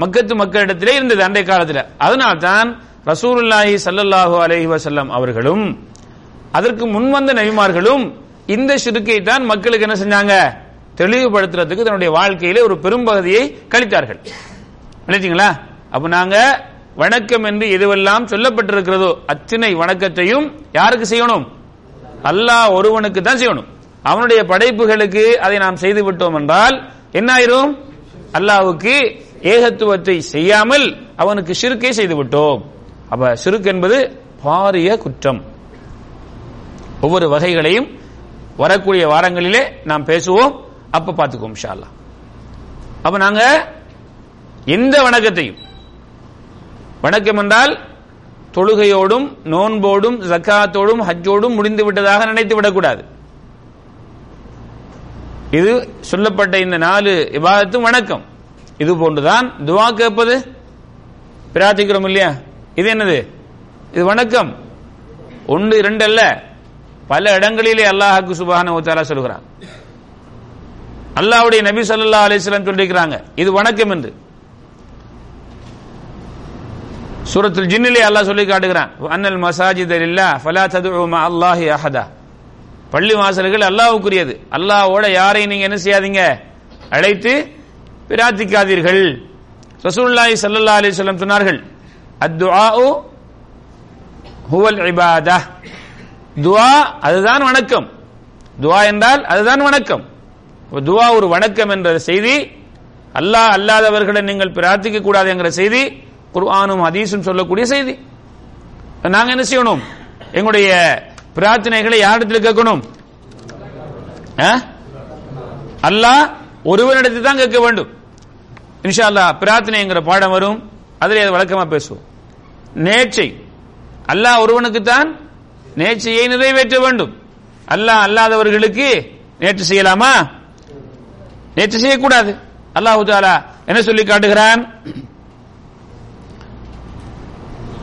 மக்கத்து மக்களிடத்திலே இருந்தது அன்றைய காலத்துல. அதனால்தான் ரசூலுல்லாஹி ஸல்லல்லாஹு அலஹி வசல்லம் அவர்களும் அதற்கு முன்வந்த நபிமார்களும் இந்த சிறுக்கை தான் மக்களுக்கு என்ன செஞ்சாங்க? தெளிவுபடுத்துறதுக்கு தன்னுடைய வாழ்க்கையிலே ஒரு பெரும்பகுதியை கழித்தார்கள். நினைச்சிங்களா? அப்ப நாங்க வணக்கம் என்று எதுவெல்லாம் சொல்லப்பட்டிருக்கிறதோ அத்தனை வணக்கத்தையும் யாருக்கு செய்யணும்? அல்லாஹ் ஒருவனுக்கு தான் செய்யணும். அவனுடைய படைப்புகளுக்கு அதை நாம் செய்து விட்டோம் என்றால் என்ன ஆயிரும் அல்லாஹ்வுக்கு ஏகத்துவத்தை செய்யாமல் அவனுக்கு சிறுக்கை செய்து விட்டோம் அப்ப சிறுக்கு என்பது பாரிய குற்றம். ஒவ்வொரு வகைகளையும் வரக்கூடிய வாரங்களிலே நாம் பேசுவோம். அப்ப பார்த்துக்குவோம் இன்ஷா அல்லாஹ் அப்ப நாங்க எந்த வணக்கத்தையும் வணக்கம் என்றால் தொழுகையோடும் நோன்போடும் ஜக்காத்தோடும் ஹஜ்ஜோடும் முடிந்து விட்டதாக நினைத்து விடக்கூடாது. இது சொல்லப்பட்ட இந்த நாலு இபாதத்தும் வணக்கம். இது போன்றுதான் துவா கேட்பது. பிரார்த்திக்கிறோம் இல்லையா? இது என்னது? இது வணக்கம். ஒன்று இரண்டு அல்ல. பல இடங்களிலே அல்லாஹாக்கு சுபான தாலா சொல்கிறான். அல்லாவுடைய நபி சொல்லா அலிஸ்லாம் சொல்லியிருக்கிறாங்க. இது வணக்கம் என்று. சூரத்தில் ஜின்னிலே அல்லாஹ் சொல்லி காட்டுகிறான். அன்னல் மசாஜித் இல்லா ஃபலா ததுஉ அல்லாஹி அஹதா. பள்ளி வாசல்கள் அல்லாவுக்குரியது. அல்லாவோட யாரையும் நீங்க என்ன செய்யாதீங்க? அழைத்து பிரார்த்திக்காதீர்கள். ரசூல்லாய் சல்லா அலி சொல்லம் சொன்னார்கள் அத்துஆஉ ஹுவல் இபாதா. துவா அதுதான் வணக்கம். துவா என்றால் அதுதான் வணக்கம். துவா ஒரு வணக்கம் என்ற செய்தி அல்லாஹ் அல்லாதவர்களை நீங்கள் பிரார்த்திக்க கூடாது என்கிற செய்தி குர்ஆனும் ஹதீஸும் சொல்லக்கூடிய செய்தி. நாங்க என்ன செய்யணும்? எங்களுடைய பிரார்த்தனைகளை யாரிடத்தில் கேட்கணும்? ஆ? அல்லாஹ் ஒருவனிடத்தில் தான் கேட்க வேண்டும். இன்ஷா அல்லாஹ் பிரார்த்தனைங்கிற பாடம் வரும். அதில் அதை வழக்கமா பேசுவோம். நேர்ச்சை. அல்லாஹ் ஒருவனுக்கு தான் நேர்ச்சையை நிறைவேற்ற வேண்டும். அல்லாஹ் அல்லாதவர்களுக்கு நேற்று செய்யலாமா? நேற்று செய்யக்கூடாது. அல்லாஹு தாலா என்ன சொல்லி காட்டுகிறான்?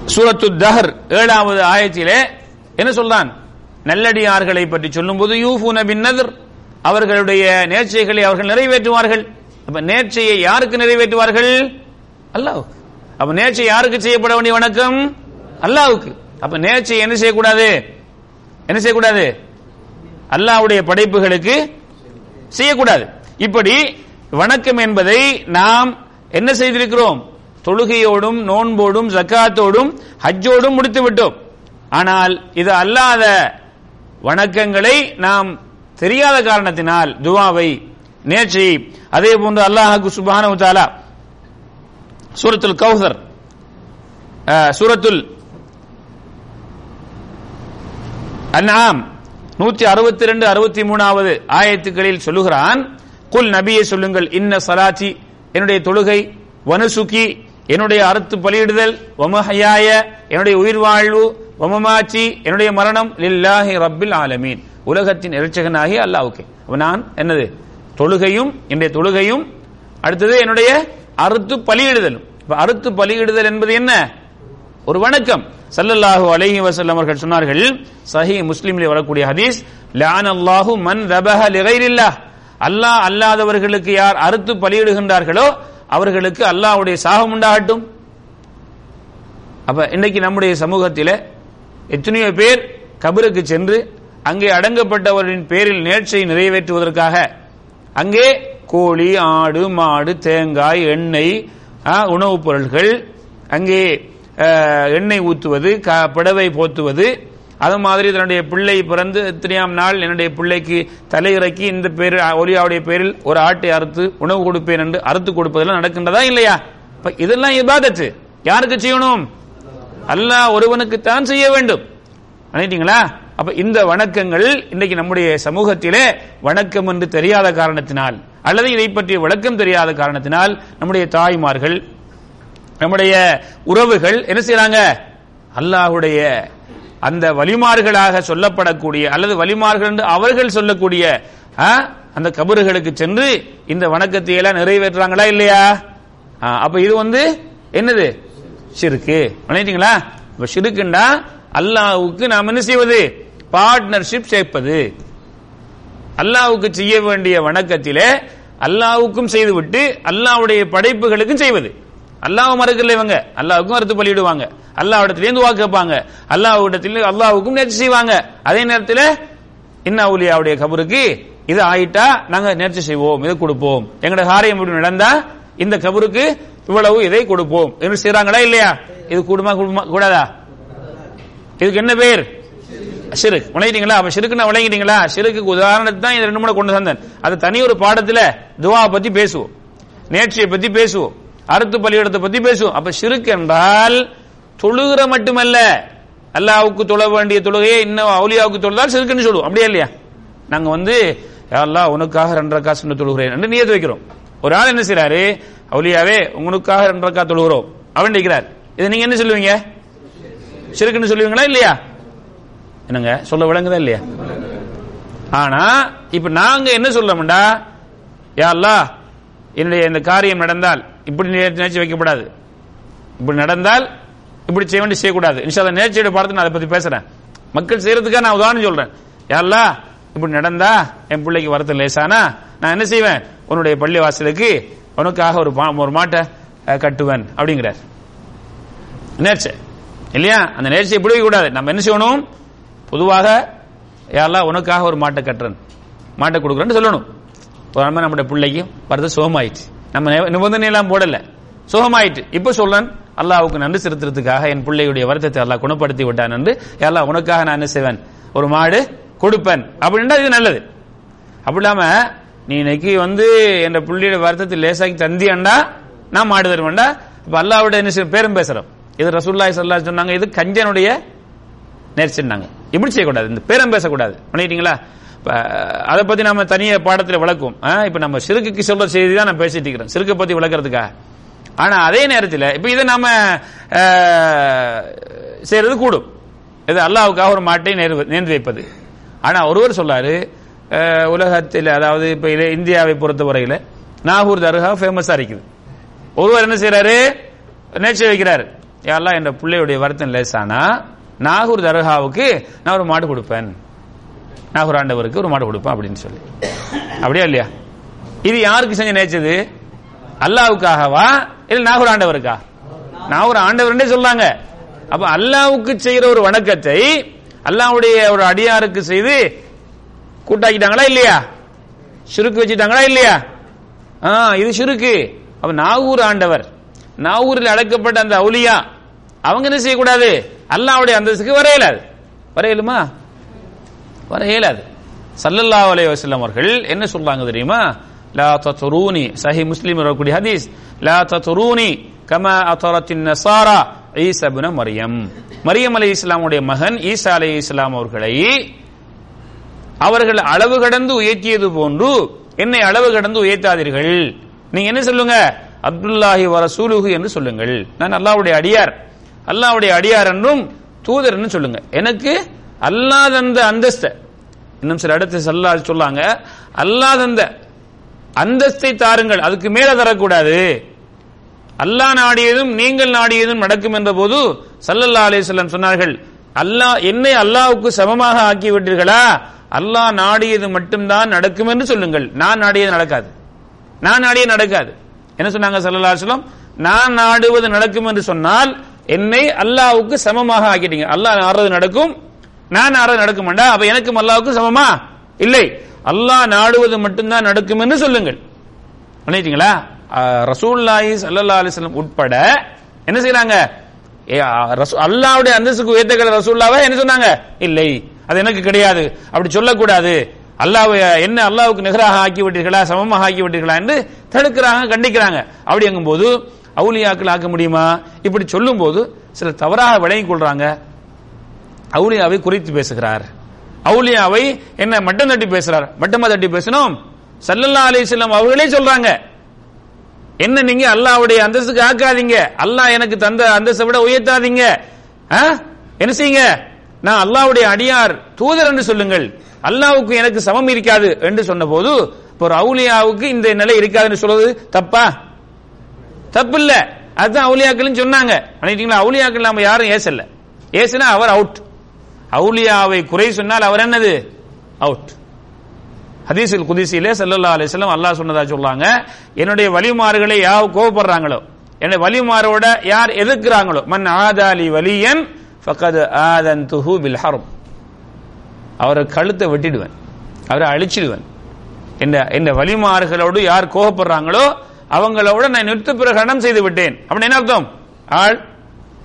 சூரத்து தஹர் ஏழாவது ஆயத்திலே என்ன சொல்றான்? நல்லடியார்களை பற்றி சொல்லும்போது யூஃபூன பின் நதர். அவர்களுடைய நேர்ச்சைகளை அவர்கள் நிறைவேற்றுவார்கள். அப்ப நேர்ச்சையை யாருக்கு நிறைவேற்றுவார்கள்? அல்லாவுக்கு அப்ப நேர்ச்சை யாருக்கு செய்யப்பட வேண்டிய வணக்கம்? அல்லாவுக்கு அப்ப நேர்ச்சை என்ன செய்யக்கூடாது? என்ன செய்யக்கூடாது? அல்லாஹ்வுடைய படைப்புகளுக்கு செய்யக்கூடாது. இப்படி வணக்கம் என்பதை நாம் என்ன செய்திருக்கிறோம்? தொழுகையோடும் நோன்போடும் ஜக்காத்தோடும் ஹஜ்ஜோடும் முடித்து விட்டோம் ஆனால் இது அல்லாத வணக்கங்களை நாம் தெரியாத காரணத்தினால் துவாவை நேற்றை அதே போன்று அல்லாஹாக்கு சுபான தாலா சூரத்துல் கௌசர் சூரத்துல் அன்ஆம் நூத்தி அறுபத்தி ரெண்டு அறுபத்தி மூணாவது ஆயத்துக்களில் சொல்லுகிறான் குல் நபியை சொல்லுங்கள் இன்ன சலாச்சி என்னுடைய தொழுகை வனுசுக்கி என்னுடைய அறுத்து பலியிடுதல் வமஹயாய என்னுடைய உயிர் வாழ்வு ஒமமாச்சி என்னுடைய மரணம் லில்லாஹி ரப்பில் ஆலமீன். உலகத்தின் இறைச்சகனாகி அல்லாஹ்வுக்கே. நான் என்னது? தொழுகையும் என்னுடைய தொழுகையும் அடுத்தது என்னுடைய அறுத்து பலியிடுதலும். இப்ப அறுத்து பலியிடுதல் என்பது என்ன? ஒரு வணக்கம். சல்லல்லாஹு அலைஹி வசல்லம் அவர்கள் சொன்னார்கள் சஹி முஸ்லிமிலே வரக்கூடிய ஹதீஸ் லான் அல்லாஹு மன் தபஹ லிகைரில்லாஹ். அல்லாஹ் அல்லாதவர்களுக்கு யார் அறுத்து பலியிடுகின்றார்களோ அவர்களுக்கு அல்லாஹ்வுடைய சாகம் உண்டாகட்டும். அப்ப இன்னைக்கு நம்முடைய சமூகத்திலே எத்தனையோ பேர் கபருக்கு சென்று அங்கே அடங்கப்பட்டவரின் பேரில் நேர்ச்சை நிறைவேற்றுவதற்காக அங்கே கோழி ஆடு மாடு தேங்காய் எண்ணெய் உணவுப் பொருள்கள் அங்கே எண்ணெய் ஊற்றுவது க- புடவை போத்துவது அது மாதிரி தன்னுடைய பிள்ளை பிறந்து எத்தனையாம் நாள் என்னுடைய பிள்ளைக்கு தலையிறக்கி இந்த பேர் ஒலியாவுடைய பேரில் ஒரு ஆட்டை அறுத்து உணவு கொடுப்பேன் என்று அறுத்து கொடுப்பதெல்லாம் நடக்கின்றதா இல்லையா? இதெல்லாம் இபாதத்து. யாருக்கு செய்யணும்? அல்லாஹ் ஒருவனுக்கு தான் செய்ய வேண்டும். நினைட்டீங்களா அப்ப இந்த வணக்கங்கள் இன்னைக்கு நம்முடைய சமூகத்திலே வணக்கம் என்று தெரியாத காரணத்தினால் அல்லது இதை பற்றிய விளக்கம் தெரியாத காரணத்தினால் நம்முடைய தாய்மார்கள் நம்முடைய உறவுகள் என்ன செய்யறாங்க அல்லாஹுடைய அந்த வலிமார்களாக சொல்லப்படக்கூடிய அல்லது வலிமார்கள் என்று அவர்கள் சொல்லக்கூடிய ஆ, அந்த கபறுகளுக்கு சென்று இந்த வணக்கத்தை எல்லாம் நிறைவேற்றுறாங்களா இல்லையா? அப்ப இது வந்து என்னது? ஷிருக்கு நினைட்டீங்களா இப்ப ஷிருக்குண்டா அல்லாவுக்கு நாம் என்ன செய்வது? பார்ட்னர்ஷிப் சேர்ப்பது. அல்லாவுக்கு செய்ய வேண்டிய வணக்கத்திலே அல்லாவுக்கும் செய்துவிட்டு அல்லாவுடைய படைப்புகளுக்கும் செய்வது. அல்லாஹ் மறுக்கல இவங்க. அல்லாவுக்கும் அறுத்து பலியிடுவாங்க. அல்லாஹ்விடத்திலேருந்து வாக்கு கேட்பாங்க. இடத்துல அல்லாவுக்கும் நேர்ச்சி செய்வாங்க. அதே நேரத்தில் இன்னாவுலியாவுடைய கபருக்கு இது ஆயிட்டா நாங்க நேர்ச்சி செய்வோம் இதை கொடுப்போம். எங்களோட காரியம் இப்படி நடந்தா இந்த கபருக்கு இவ்வளவு இதை கொடுப்போம்? என்று செய்றாங்களா இல்லையா? இது கூடுமா கூடுமா கூடாதா? இதுக்கு என்ன பேர்? ஷிருக் உணர்ந்தீங்களா அப்ப ஷிருக்குன்னா விளங்கிட்டீங்களா சிறுக்கு உதாரணத்துக்கு தான் இது ரெண்டு மூணு கொண்டு வந்தேன். அது தனி ஒரு பாடத்துல துவாவை பத்தி பேசுவோம். நேற்றையை பத்தி பேசுவோம். அறுத்து பள்ளியிடத்தை பத்தி பேசுவோம். அப்ப சிறுக்கு என்றால் தொழுகிற மட்டுமல்ல. அல்லாவுக்கு தொழ வேண்டிய தொழுகையே இன்னும் அவுலியாவுக்கு தொழுதால் சிறுக்குன்னு சொல்லுவோம். அப்படியே இல்லையா? நாங்க வந்து அல்லா உனக்காக ரெண்டரை காசு தொழுகிறேன் என்று நியத்து வைக்கிறோம். ஒரு ஆள் என்ன செய்யறாரு அவுலியாவே உங்களுக்காக ரெண்டு ரக்கா தொழுகிறோம். அவன் நிற்கிறார். இதை நீங்க என்ன சொல்லுவீங்க? சிறுக்குன்னு சொல்லுவீங்களா இல்லையா? என்னங்க சொல்ல விளங்குதா இல்லையா? ஆனா இப்ப நாங்க என்ன சொல்லமுண்டா யா அல்லாஹ் என்னுடைய இந்த காரியம் நடந்தால் இப்படி நேர்ச்சி வைக்கப்படாது. இப்படி நடந்தால் இப்படி செய்ய வேண்டிய செய்யக்கூடாது. இன்ஷால்லா நேர்ச்சியோட பாடத்தை நான் அதை பத்தி பேசுறேன். மக்கள் செய்யறதுக்காக நான் உதாரணம் சொல்றேன். யா இப்படி நடந்தா என் பிள்ளைக்கு வரத்து லேசானா? நான் என்ன செய்வேன்? உன்னுடைய பள்ளி வாசலுக்கு உனக்காக ஒரு ஒரு மாட்டை கட்டுவேன் அப்படிங்கிறார். நேர்ச்சை. இல்லையா? அந்த நேர்ச்சியை பிடிக்க கூடாது. நம்ம என்ன செய்யணும்? பொதுவாக யாரெல்லாம் உனக்காக ஒரு மாட்டை கட்டுறேன் மாட்டை கொடுக்குறேன்னு சொல்லணும். ஒரு நம்ம நம்முடைய பிள்ளைக்கு வரது சுகமாயிட்டு நம்ம நிபந்தனையெல்லாம் போடலை. போடல சுகமாயிட்டு. இப்ப சொல்றேன் அல்லாவுக்கு நன்றி செலுத்துறதுக்காக என் பிள்ளையுடைய வருத்தத்தை எல்லாம் குணப்படுத்தி விட்டான் என்று எல்லாம் உனக்காக நான் என்ன செய்வேன்? ஒரு மாடு கொடுப்பேன். அப்படின்னா இது நல்லது. அப்படி இல்லாம நீ இன்னைக்கு வந்து என்ற புள்ளியோட வருத்தத்தை லேசாக்கி தந்தியாண்டா? நான் மாடு தருவேன்டா அப்ப அல்லாவோட என்ன பேரும் பேசுறோம். இது ரசூல்லாய் சல்லா சொன்னாங்க இது கஞ்சனுடைய நேர்ச்சின்னாங்க இப்படி செய்யக்கூடாது இந்த பேரம் பேசக்கூடாது. பண்ணிட்டீங்களா அதை பத்தி நம்ம தனிய பாடத்தில் விளக்கும் இப்ப நம்ம சிறுக்குக்கு சொல்ற செய்தி தான் நான் பேசிட்டு இருக்கிறேன். சிறுக்கை பத்தி விளக்குறதுக்காக ஆனா அதே நேரத்தில் இப்ப இதை நாம செய்யறது கூடும். இது அல்லாவுக்காக ஒரு மாட்டை நேர்ந்து வைப்பது. ஆனா ஒருவர் சொல்லாரு உலகத்தில் அதாவது இப்ப இந்தியாவை பொறுத்தவரையில் நாகூர் தர்கா ஃபேமஸா இருக்குது. ஒருவர் என்ன செய்யறாரு நேச்சு வைக்கிறாரு. யாரெல்லாம் என் பிள்ளையுடைய வருத்தம் லேசானா? நாகூர் தர்காவுக்கு நான் ஒரு மாடு கொடுப்பேன். நாகூர் ஆண்டவருக்கு ஒரு மாடு கொடுப்பேன் அப்படின்னு சொல்லி. அப்படியா இல்லையா? இது யாருக்கு செஞ்ச நேச்சது அல்லாவுக்காகவா? இல்ல நாகூர் ஆண்டவருக்கா? நாகூர் ஆண்டவர்னே சொல்லாங்க. அப்ப அல்லாவுக்கு செய்யற ஒரு வணக்கத்தை அல்லாவுடைய ஒரு அடியாருக்கு செய்து கூட்டாக்கிட்டாங்களா இல்லையா? சுருக்கு வச்சுட்டாங்களா இல்லையா? ஆ இது சுருக்கு. அப்ப நாகூர் ஆண்டவர் நாகூரில் அழைக்கப்பட்ட அந்த அவுலியா அவங்க என்ன செய்யக்கூடாது? அல்லாவுடைய அந்தஸ்துக்கு வர இயலாது. வர இயலுமா? வர இயலாது. சல்லல்லா அலைஹி அவர்கள் என்ன சொல்றாங்க தெரியுமா? லா தத்ரூனி சஹி முஸ்லீம் வரக்கூடிய ஹதீஸ் லா தத்ரூனி கம அதரத்தின் நசாரா ஈசபுன மரியம். மரியம் அலி இஸ்லாமுடைய மகன் ஈசா அலி இஸ்லாம் அவர்களை அவர்கள் அளவு கடந்து உயர்த்தியது போன்று என்னை அளவு கடந்து உயர்த்தாதீர்கள். நீங்க என்ன சொல்லுங்க? அப்துல்லாஹி வரசூலுகு என்று சொல்லுங்கள். நான் அல்லாவுடைய அடியார். அல்லாவுடைய அடியார் என்றும் தூதர் என்று சொல்லுங்க. எனக்கு அல்லாஹ் தந்த அந்தஸ்தை. இன்னும் சில இடத்துல சல்லா சொல்லாங்க. அல்லாஹ் தந்த அந்தஸ்தை தாருங்கள். அதுக்கு மேல தரக்கூடாது. அல்லாஹ் நாடியதும் நீங்கள் நாடியதும் நடக்கும் என்ற போது சல்லல்லா அலிசல்லாம் சொன்னார்கள் அல்லாஹ் என்னை அல்லாவுக்கு சமமாக ஆக்கி விட்டீர்களா அல்லாஹ் நாடியது மட்டும்தான் நடக்கும் என்று சொல்லுங்கள். நான் நாடியது நடக்காது. நான் நாடிய நடக்காது. என்ன சொன்னாங்க சல்லா சொல்லம் நான் நாடுவது நடக்கும் என்று சொன்னால் என்னை அல்லாவுக்கு சமமாக ஆக்கிட்டீங்க. அல்லாஹ் நாடுறது நடக்கும். நான் நாடுறது நடக்குமாண்டா அப்ப எனக்கும் அல்லாவுக்கு சமமா? இல்லை. அல்லாஹ் நாடுவது மட்டும்தான் நடக்கும் என்று சொல்லுங்கள். பண்ணிட்டீங்களா ரசூல்லாஹி சல்லா அலிஸ்லம் உட்பட என்ன செய்யறாங்க ஏ, அந்தஸ்துக்கு உயர்த்தக்கிற ரசூல்லாவை என்ன சொன்னாங்க? இல்லை. அது எனக்கு கிடையாது. அப்படி சொல்லக்கூடாது. அல்லாஹ் என்ன அல்லாஹ்வுக்கு நிகராக ஆக்கி விட்டீர்களா சமமாக ஆக்கி விட்டீர்களா என்று தடுக்கிறாங்க கண்டிக்கிறாங்க. அப்படி எங்கும்போது அவுலியாக்கள் ஆக்க முடியுமா? இப்படி சொல்லும்போது சிலர் தவறாக விளங்கிக் கொள்றாங்க. அவுலியாவை குறித்து பேசுகிறார். அவுலியாவை என்ன மட்டம் தட்டி பேசுறார். மட்டமா தட்டி பேசணும் சல்லல்லா அலிஸ்லாம் அவர்களே சொல்றாங்க. என்ன நீங்க அல்லாவுடைய அந்தஸ்துக்கு ஆக்காதீங்க அல்லாஹ் எனக்கு தந்த அந்தஸ்தை விட உயர்த்தாதீங்க. ஆ? என்ன செய்யுங்க? நான் அல்லாவுடைய அடியார் தூதர் என்று சொல்லுங்கள். அல்லாவுக்கு எனக்கு சமம் இருக்காது என்று சொன்னபோது இப்போ ஒரு அவுலியாவுக்கு இந்த நிலை இருக்காதுன்னு சொல்றது தப்பா? தப்பு இல்ல அதுதான் அவுலியாக்கள் சொன்னாங்க. பண்ணிட்டீங்களா? அவுலியாக்கள் நம்ம யாரும் ஏசல்ல. ஏசுனா அவர் அவுட் அவுலியாவை குறை சொன்னால் அவர் என்னது? அவுட் ஹதீசில் குதிசிலே ஸல்லல்லாஹு அலைஹி அல்லாஹ் சொன்னதா சொல்லுவாங்க என்னுடைய வலிமார்களை யார் கோபப்படுறாங்களோ என்னுடைய வழிமாறோட யார் எதிர்க்கிறாங்களோ மன் ஆதாலி வலியன் ஃபக்கத் ஆதன்துஹு பில் ஹர்ப் அவரை கழுத்தை வெட்டிடுவேன். அவரை அழிச்சிடுவேன். இந்த இந்த வழிமார்களோடு யார் கோபப்படுறாங்களோ அவங்களோட நான் நிறுத்த பிரகடனம் செய்து விட்டேன். அப்படின்னு என்ன அர்த்தம்? ஆள்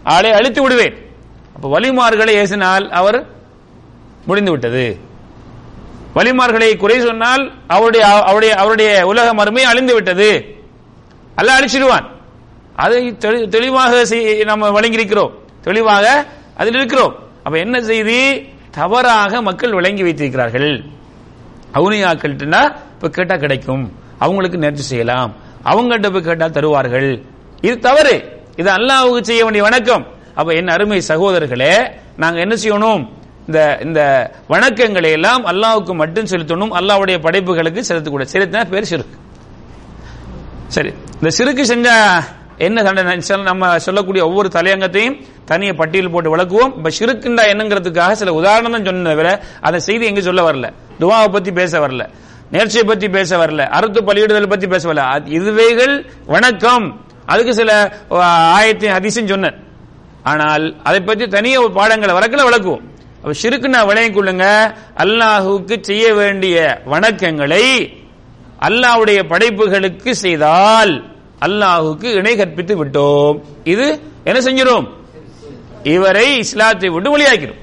ஆளை அழித்து விடுவேன். அப்ப வலிமார்களை ஏசினால் அவர் முடிந்து விட்டது. வலிமார்களை குறை சொன்னால் அவருடைய அவருடைய அவருடைய உலக மருமையை அழிந்து விட்டது. அல்ல அழிச்சிடுவான். அதை தெளி- தெளிவாக செய்- நம்ம வழங்கியிருக்கிறோம். தெளிவாக அதில் இருக்கிறோம். அப்ப என்ன செய்தி? தவறாக மக்கள் விளங்கி வைத்திருக்கிறார்கள். அவுனியாக்கள்கிட்டனா இப்ப கேட்டா கிடைக்கும். அவங்களுக்கு நேர்த்தி செய்யலாம். அவங்கள்ட்ட போய் கேட்டா தருவார்கள். இது தவறு. இது அல்லாவுக்கு செய்ய வேண்டிய வணக்கம். அப்ப என் அருமை சகோதரர்களே நாங்க என்ன செய்யணும்? இந்த இந்த வணக்கங்களை எல்லாம் அல்லாவுக்கு மட்டும் செலுத்தணும். அல்லாவுடைய படைப்புகளுக்கு செலுத்தக்கூடாது. செலுத்தினா பேர் சிறுக்கு. சரி. இந்த சிறுக்கு செஞ்சா என்ன சண்டை நம்ம சொல்லக்கூடிய ஒவ்வொரு தலையங்கத்தையும் தனிய பட்டியல் போட்டு விளக்குவோம். இப்ப சிறுக்குண்டா என்னங்கிறதுக்காக சில உதாரணம் தான் சொன்ன தவிர அந்த செய்தி எங்க சொல்ல வரல. துவாவை பத்தி பேச வரல. நேர்ச்சியை பத்தி பேச வரல. அறுத்து பலியிடுதல் பத்தி பேச வரல. அது- இதுவைகள் வணக்கம். அதுக்கு சில ஆயத்தையும் அதிசயம் சொன்னேன். ஆனால் அதை பற்றி தனிய ஒரு பாடங்களை வரக்கல விளக்குவோம். அப்ப சிறுக்குன்னா விளையம் கொள்ளுங்க. அல்லாஹுக்கு செய்ய வேண்டிய வணக்கங்களை அல்லாஹ்வுடைய படைப்புகளுக்கு செய்தால் அல்லாஹுக்கு இணை கற்பித்து விட்டோம். இது என்ன செஞ்சிடும் இவரை இஸ்லாத்தை விட்டு வெளியாக்கிறோம்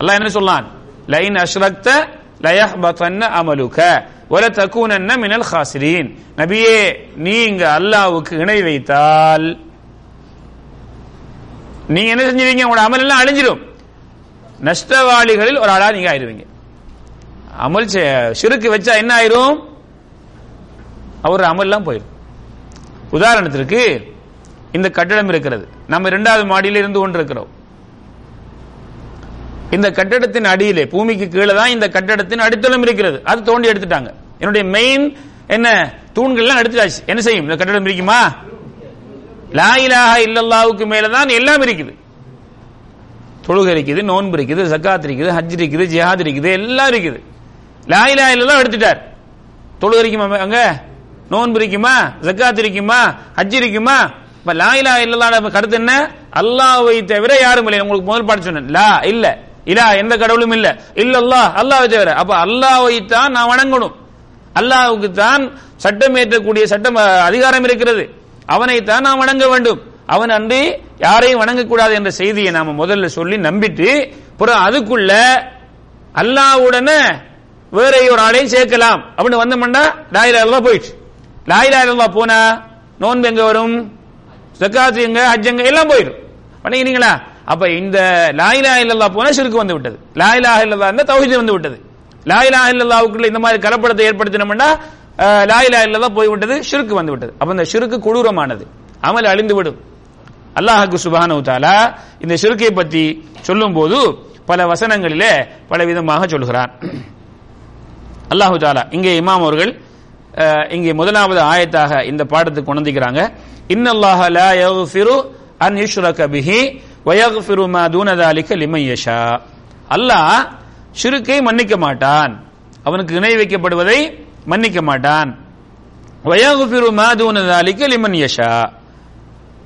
அல்லாஹ் என்ன சொல்லான்? லைன் அஷ்ரக்த லயஹ்பதன்ன அமலுக ஒல தகுனன்ன மினல் ஹாசிரீன். நபியே நீங்க அல்லாஹ்வுக்கு இணை வைத்தால் நீங்க என்ன செஞ்சிருவீங்க? உங்களோட அமல் எல்லாம் அழிஞ்சிடும் நஷ்டவாளிகளில் ஒரு ஆளா நீங்க ஆயிருவீங்க. அமல் செ- சிறுக்கு வச்சா என்ன ஆயிரும்? அவர் அமல்லாம் போயிடும் உதாரணத்திற்கு இந்த கட்டடம் இருக்கிறது. நம்ம இரண்டாவது மாடியில் இருந்து கொண்டிருக்கிறோம் இந்த கட்டடத்தின் அடியிலே பூமிக்கு கீழே தான் இந்த கட்டடத்தின் அடித்தளம் இருக்கிறது. அது தோண்டி எடுத்துட்டாங்க. என்னுடைய மெயின் என்ன தூண்கள்லாம் எடுத்துட்டாச்சு. என்ன செய்யும்? இந்த கட்டடம் இருக்குமா லாயிலாக இல்லல்லாவுக்கு மேல தான் எல்லாம் இருக்குது. தொழுகை இருக்குது நோன்பு இருக்குது சக்காத் இருக்குது ஹஜ் இருக்குது ஜிஹாத் இருக்குது எல்லாம் இருக்குது. லாயிலா இலாஹா எடுத்துட்டார். தொழுகை இருக்குமா அங்கே? நோன்பு இருக்குமா? ஜக்காத் இருக்குமா? ஹஜ் இருக்குமா? இப்ப லா இலா இல்லா கருத்து என்ன? அல்லாவை தவிர யாரும் இல்லை. உங்களுக்கு முதல் பாட்டு சொன்னேன். லா இல்ல. இலா எந்த கடவுளும் இல்ல. இல்ல அல்லாஹ் அல்லாவை தவிர. அப்ப அல்லாவை தான் நான் வணங்கணும். அல்லாவுக்கு தான் சட்டம் ஏற்றக்கூடிய சட்டம் அதிகாரம் இருக்கிறது. அவனைத்தான் நாம் வணங்க வேண்டும். அவன் அன்றி யாரையும் வணங்கக்கூடாது என்ற செய்தியை நாம முதல்ல சொல்லி நம்பிட்டு அப்புறம் அதுக்குள்ள அல்லாஹ்வுடனே வேற ஒரு ஆளையும் சேர்க்கலாம். அப்படின்னு வந்தோம்னா லாயிலா போயிடுச்சு. லாயிலா இல்லா போனா நோன்பு எங்க வரும்? ஜக்காத் எங்க? ஹஜ் எங்க? எல்லாம் போயிடும். பண்ணிக்கிறீங்களா? அப்ப இந்த லாயிலா இல்லல்லா போனா சிறுக்கு வந்து விட்டது. லாயிலா இல்லல்லா இருந்தா தௌஹீத் வந்து விட்டது. லாயிலா இல்லல்லாவுக்குள்ள இந்த மாதிரி கலப்படத்தை ஏற்படுத்தினோம்னா லாயிலா இல்லல்லா போய் விட்டது சிறுக்கு வந்து விட்டது. அப்ப இந்த சிறுக்கு கொடூரமானது. அமல் அழிந்து விடும் அல்லாஹுக்கு சுபானு தாலா இந்த ஷிருக்கை பற்றி சொல்லும்போது பல வசனங்களிலே பல விதமாக சொல்கிறான். அல்லாஹு தாலா இங்கே இமாம் அவர்கள் இங்கே முதலாவது ஆயத்தாக இந்த பாடத்துக்கு கொண்டிருக்கிறாங்க இன்னல்லாஹ லா யஃபிரு அன் யுஷ்ரக பிஹி வயஃபிரு மா தூனதாலிக்க லிமையஷா அல்லாஹ் ஷிருக்கை மன்னிக்க மாட்டான். அவனுக்கு இணை வைக்கப்படுவதை மன்னிக்க மாட்டான். வயகுபிரு மாதூனதாலிக்கு லிமன் யஷா.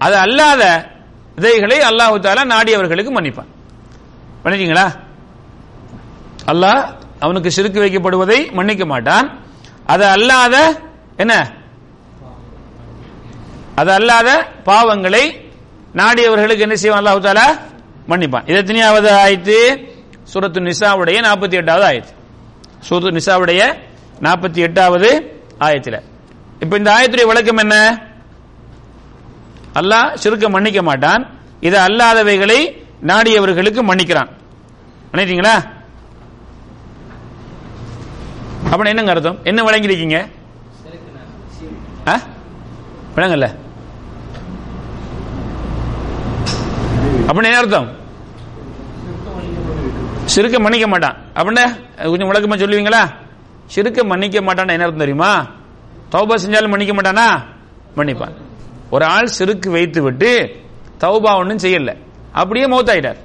அது அல்லாத இதைகளை அல்லாஹு தாலா நாடியவர்களுக்கு மன்னிப்பான். பண்ணிட்டீங்களா அல்லாஹ் அவனுக்கு சிறுக்கு வைக்கப்படுவதை மன்னிக்க மாட்டான். அது அல்லாத என்ன? அது அல்லாத பாவங்களை நாடியவர்களுக்கு என்ன செய்வான்? அல்லாஹு தாலா மன்னிப்பான். இது எத்தனையாவது ஆயத்து? சூரத்து நிசாவுடைய நாற்பத்தி எட்டாவது ஆயத்து. சூரத்து நிசாவுடைய நாற்பத்தி எட்டாவது ஆயத்தில். இப்ப இந்த ஆயத்துடைய விளக்கம் என்ன? அல்லாஹ் சுருக்க மன்னிக்க மாட்டான். இது அல்லாதவைகளை நாடியவர்களுக்கு மன்னிக்கிறான். மன்னிட்டீங்களா அப்ப என்னங்க அர்த்தம்? என்ன விளங்கிருக்கீங்க ஆ? விளங்கல. அப்படின்னு என்ன அர்த்தம்? சிறுக்க மன்னிக்க மாட்டான். அப்படின்னா அது கொஞ்சம் விளக்கமா சொல்லுவீங்களா? சிறுக்க மன்னிக்க மாட்டான் என்ன அர்த்தம் தெரியுமா? தௌபா செஞ்சாலும் மன்னிக்க மாட்டானா? மன்னிப்பான். ஒரு ஆள் சிறுக்கு வைத்து விட்டு தௌபா ஒன்றும் செய்யல. அப்படியே மௌத்தாயிட்டார்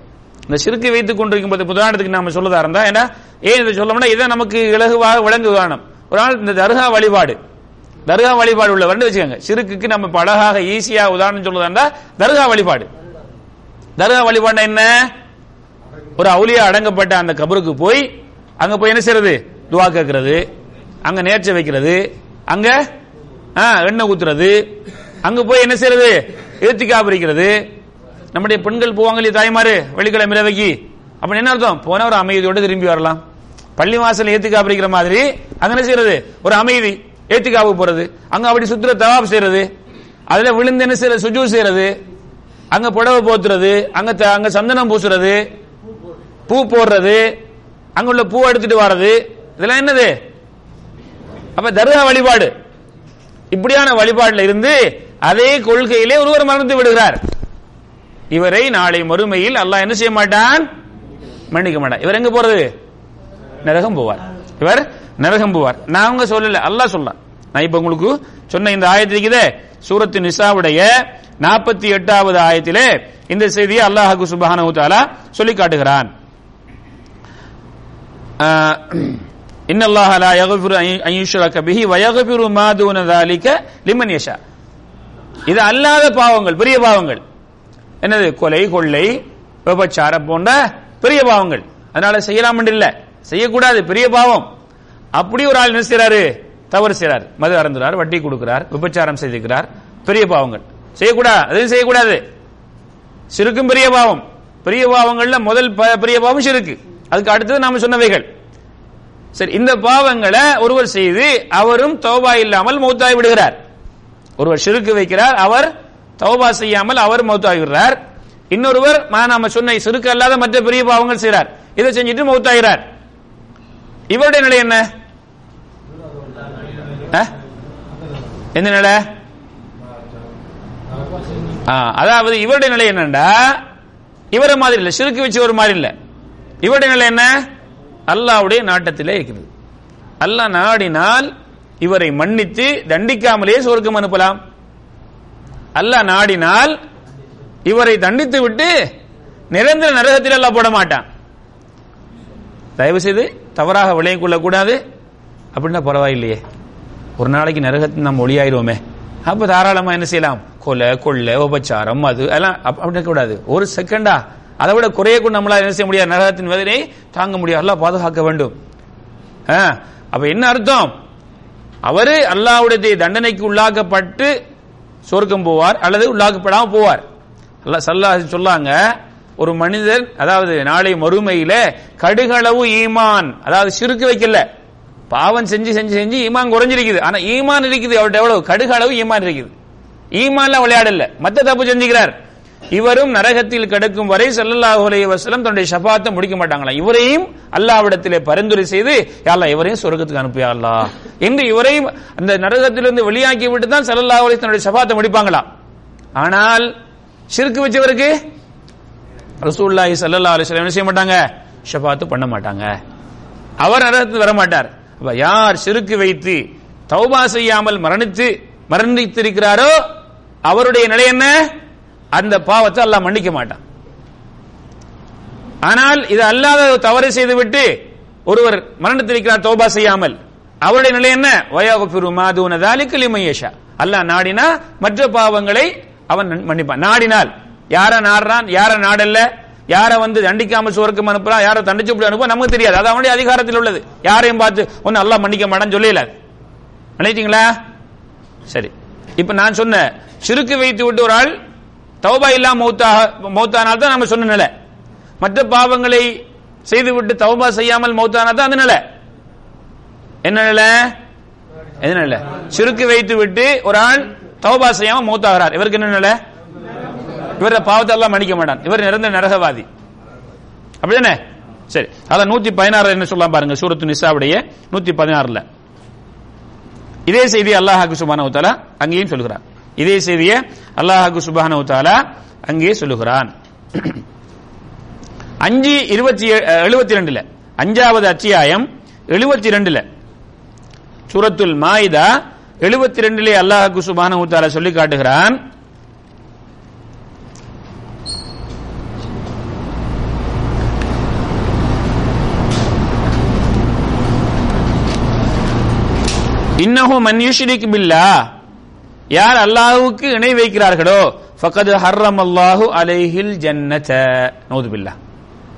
இந்த சிறுக்கு வைத்துக் கொண்டிருக்கும் போது உதாரணத்துக்கு நாம சொல்லதா இருந்தா ஏன்னா ஏன் இதை சொல்லணும்னா இதை நமக்கு இலகுவாக விளங்கு உதாரணம் ஒரு நாள் இந்த தர்கா வழிபாடு. தர்கா வழிபாடு உள்ளவர்னு வச்சுக்கோங்க. சிறுக்குக்கு நம்ம பழகாக அழகாக ஈஸியா உதாரணம் சொல்லதா இருந்தா தர்கா வழிபாடு. தர்கா வழிபாடு என்ன? ஒரு அவுலியா அடங்கப்பட்ட அந்த கபருக்கு போய் அங்க போய் என்ன செய்யறது துவா கேட்கறது. அங்க நேர்ச்சை வைக்கிறது. அங்க ஆ, எண்ணெய் ஊத்துறது. அங்க போய் என்ன செய்யறது ஏத்திக்கா பிரிக்கிறது. நம்முடைய பெண்கள் போவாங்க இல்லையா தாய்மாரு வெள்ளிக்கிழமை இரவைக்கு. அப்ப என்ன அர்த்தம்? போன ஒரு அமைதியோடு திரும்பி வரலாம். பள்ளி வாசல் ஏத்திக்கா பிரிக்கிற மாதிரி அங்க என்ன செய்யறது? ஒரு அமைதி. ஏத்திக்காவுக்கு போறது. அங்க அப்படி சுத்துற தவாப் செய்யறது. அதுல விழுந்து என்ன செய்யறது? சுஜூ செய்யறது. அங்க புடவை போத்துறது. அங்க த- அங்க சந்தனம் பூசுறது. பூ போடுறது. அங்க உள்ள பூ எடுத்துட்டு வர்றது. இதெல்லாம் என்னது? அப்ப தர்கா வழிபாடு. இப்படியான வழிபாடுல இருந்து அதே கொள்கையிலே ஒருவர் மறந்து விடுகிறார். இவரை நாளை மறுமையில் அல்லாஹ் என்ன செய்ய மாட்டான் மன்னிக்க மாட்டான் இவர் எங்க போறது நரகம் போவார் இவர் நரகம் போவார் நாங்க சொல்லல அல்லாஹ் சொல்லலாம் நான் இப்ப உங்களுக்கு சொன்ன இந்த ஆயத்து இருக்குதே சூரத்து நிசாவுடைய நாற்பத்தி எட்டாவது ஆயத்திலே இந்த செய்தியை அல்லாஹு சுபஹானஹு தஆலா சொல்லி காட்டுகிறான் إن الله لا يغفر أن يشرك به ويغفر ما دون ذلك لمن يشاء இது அல்லாத பாவங்கள் பெரிய பாவங்கள் என்னது கொலை கொள்ளை விபச்சாரம் போன்ற பெரிய பாவங்கள். அதனால செய்யலாம் இல்ல. செய்யக்கூடாது பெரிய பாவம். அப்படி ஒரு ஆள் என்ன செய்யறாரு தவறு செய்றார். மது அறந்துறார் வட்டி கொடுக்கிறார் விபச்சாரம் செய்திருக்கிறார். பெரிய பாவங்கள். செய்யக்கூடாது அதையும் செய்யக்கூடாது. சிறுக்கும் பெரிய பாவம். பெரிய பாவங்கள்ல முதல் பெரிய பாவம் சிறுக்கு. அதுக்கு அடுத்தது நாம சொன்னவைகள். சரி இந்த பாவங்களை ஒருவர் செய்து அவரும் தோபா இல்லாமல் மௌத்தாகி விடுகிறார் ஒருவர் சிறுக்கு வைக்கிறார் அவர் தௌபா செய்யாமல் அவர் மௌத்தாகிறார். இன்னொருவர் நாம சொன்ன சிறுக்கு அல்லாத மற்ற பெரிய பாவங்கள் செய்கிறார் இதை செஞ்சுட்டு மௌத்தாகிறார். இவருடைய நிலை என்ன? எந்த நிலை? அதாவது இவருடைய நிலை என்னண்டா? இவரை மாதிரி இல்ல சிறுக்கு வச்சு ஒரு மாதிரி இல்ல. இவருடைய நிலை என்ன? அல்லாவுடைய நாட்டத்திலே இருக்கிறது. அல்லாஹ் நாடினால் இவரை மன்னித்து தண்டிக்காமலே சொர்க்கம் அனுப்பலாம். அல்ல நாடினால் இவரை தண்டித்து விட்டு நிரந்தர நரகத்தில் எல்லாம் போட மாட்டான். தயவு செய்து தவறாக விளையம் கொள்ளக்கூடாது. அப்படின்னா பரவாயில்லையே. ஒரு நாளைக்கு நரகத்தில் நம்ம ஒளியாயிருவோமே. அப்ப தாராளமா என்ன செய்யலாம்? கொலை கொள்ளை உபச்சாரம் அது எல்லாம் அப்படின்னு அப்படி கூடாது ஒரு செகண்டா அதை விட குறைய கூட நம்மளால் என்ன செய்ய முடியாது. நரகத்தின் வேதனை தாங்க முடியாது. அல்லாஹ் பாதுகாக்க வேண்டும். ஆ, அப்ப என்ன அர்த்தம்? அவரு அல்லாவுடைய தண்டனைக்கு உள்ளாக்கப்பட்டு சொர்க்கம் போவார் அல்லது உள்ளாக்கப்படாமல் போவார். அல்லாஹ் சல்லாஹ் சொல்லாங்க ஒரு மனிதர் அதாவது நாளை மறுமையில கடுகளவு ஈமான் அதாவது சிறுக்கு வைக்கல. பாவம் செஞ்சு செஞ்சு செஞ்சு ஈமான் குறைஞ்சிருக்குது. ஆனா ஈமான் இருக்குது அவர்கிட்ட எவ்வளவு? கடுகளவு ஈமான் இருக்குது. ஈமான்ல விளையாடல. மத்த தப்பு செஞ்சுக்கிறார். இவரும் நரகத்தில் கிடக்கும் வரை ஸல்லல்லாஹு அலைய வசலம் தன்னுடைய ஷஃபாத்தை முடிக்க மாட்டாங்களா? இவரையும் அல்லாவிடத்திலே பரிந்துரை செய்து யாழ்லா இவரையும் சொர்க்கத்துக்கு அனுப்பியா என்று இவரையும் அந்த நரகத்திலிருந்து வெளியாக்கி விட்டு தான் ஸல்லல்லாஹு அலைய தன்னுடைய ஷஃபாத்தை முடிப்பாங்களா? ஆனால் சிறுக்கு வச்சவருக்கு ரசூல்லாஹி ஸல்லல்லாஹு அலிஸ்லாம் என்ன செய்ய மாட்டாங்க? ஷபாத்து பண்ண மாட்டாங்க. அவர் நரகத்தில் வர மாட்டார். அப்ப யார் சிறுக்கு வைத்து தௌபா செய்யாமல் மரணித்து மரணித்திருக்கிறாரோ அவருடைய நிலை என்ன? அந்த பாவத்தை அல்லாஹ் மன்னிக்க மாட்டான். ஆனால் இது அல்லாத தவறு செய்துவிட்டு ஒருவர் மரணித்திருக்கிறார் தௌபா செய்யாமல் அவருடைய நிலை என்ன? வயகுஃபிரு மாதூன தாலிக்கு லிமையஷா அல்லாஹ் நாடினா மற்ற பாவங்களை அவன் மன்னிப்பான். நாடினால் யார நாடுறான் யார நாடல்ல யார வந்து தண்டிக்காமல் சுவர்க்கம் அனுப்புறான் யார தண்டிச்சு இப்படி அனுப்ப நமக்கு தெரியாது. அது அவனுடைய அதிகாரத்தில் உள்ளது. யாரையும் பார்த்து ஒன்னு அல்லாஹ் மன்னிக்க மாட்டான்னு சொல்லல நினைச்சீங்களா சரி. இப்ப நான் சொன்ன சிறுக்கு வைத்து விட்டு ஒரு ஆள் தௌபா இல்லாம மௌத்தாக மௌத்தானால் தான் நம்ம சொன்ன நிலை. மற்ற பாவங்களை செய்துவிட்டு தௌபா செய்யாமல் மௌத்தானா தான் அந்த நிலை. என்ன நிலை? என்ன நிலை? சிறுக்கு வைத்து விட்டு ஒரு ஆள் தௌபா செய்யாம மௌத்தாகிறார். இவருக்கு என்ன நிலை? இவர பாவத்தை எல்லாம் மன்னிக்க மாட்டான். இவர் நிரந்தர நரகவாதி. அப்படிதானே? சரி. அதான் நூத்தி பதினாறு என்ன சொல்லலாம் பாருங்க சூரத்து நிசாவுடைய நூத்தி பதினாறுல இதே செய்தி அல்லாஹாக்கு சுபானு தாலா அங்கேயும் சொல்லுகிறான் இதே செய்தியை அல்லாஹாக்கு சுபானு தாலா அங்கே சொல்லுகிறான். அஞ்சு இருபத்தி எழுபத்தி ரெண்டுல அஞ்சாவது அத்தியாயம் எழுபத்தி ரெண்டுல சூரத்துல் மாயிதா எழுபத்தி ரெண்டுல அல்லாஹாக்கு சுபானு தாலா சொல்லி காட்டுகிறான். இன்னஹு மன் யுஷ்ரிக் பில்லா யார் அல்லாஹுக்கு இணை வைக்கிறார்களோ ஃபக்கது ஹர்ரம் அல்லாஹு அலைஹில் ஜன்னத. நோதுபில்லா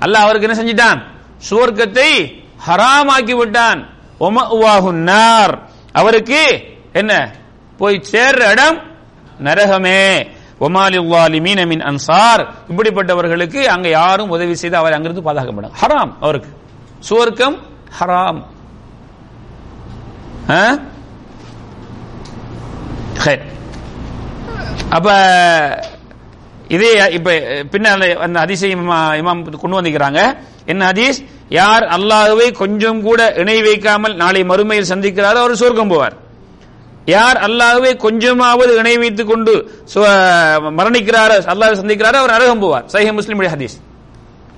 அல்லாஹ் அவருக்கு என்ன செஞ்சிட்டான்? சுவர்க்கத்தை ஹராமாக்கி விட்டான். ஒமஉவாஹு நார் அவருக்கு என்ன? போய் சேர்ற இடம் நரகமே. ஒமாலி வாலிமீன மின் அன்சார். இப்படிப்பட்டவர்களுக்கு அங்க யாரும் உதவி செய்து அவர் அங்கிருந்து பாதுகாக்கப்படும். ஹராம் அவருக்கு. சுவர்க்கம் ஹராம். ஆ? ஹைர். அப்ப இதே இப்ப பின்னால அந்த ஹதீஸை இமா- இமாம் கொண்டு வந்திருக்கிறாங்க. என்ன ஹதீஸ்? யார் அல்லாஹுவை கொஞ்சம் கூட இணை வைக்காமல் நாளை மறுமையில் சந்திக்கிறாரோ அவர் சொர்க்கம் போவார். யார் அல்லாஹுவை கொஞ்சமாவது இணை வைத்துக் கொண்டு சு- மரணிக்கிறாரோ அல்லாஹ் சந்திக்கிறாரோ அவர் நரகம் போவார். சஹி முஸ்லிமுடைய ஹதீஸ்.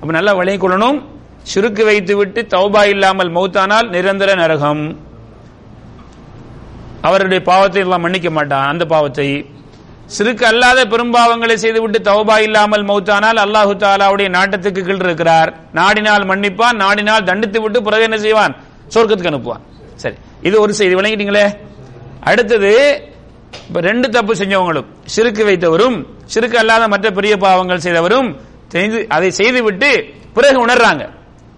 அப்ப நல்லா விளங்கிக் கொள்ளணும். சுருக்கு வைத்து விட்டு தௌபா இல்லாமல் மௌத்தானால் நிரந்தர நரகம். அவருடைய பாவத்தை எல்லாம் மன்னிக்க மாட்டான். அந்த பாவத்தை சிறுக்கு அல்லாத பெரும்பாவங்களை செய்துவிட்டு தௌபா இல்லாமல் மௌத்தானால் அல்லாஹு தாலாவுடைய நாட்டத்துக்கு கீழ் இருக்கிறார். நாடினால் மன்னிப்பான் நாடினால் தண்டித்து விட்டு பிறகு என்ன செய்வான்? சொர்க்கத்துக்கு அனுப்புவான். சரி இது ஒரு செய்தி. விளங்கிட்டீங்களே? அடுத்தது ரெண்டு தப்பு செஞ்சவங்களும் சிறுக்கு வைத்தவரும் சிறுக்கு அல்லாத மற்ற பெரிய பாவங்கள் செய்தவரும் செய்து- அதை செய்துவிட்டு பிறகு உணர்றாங்க.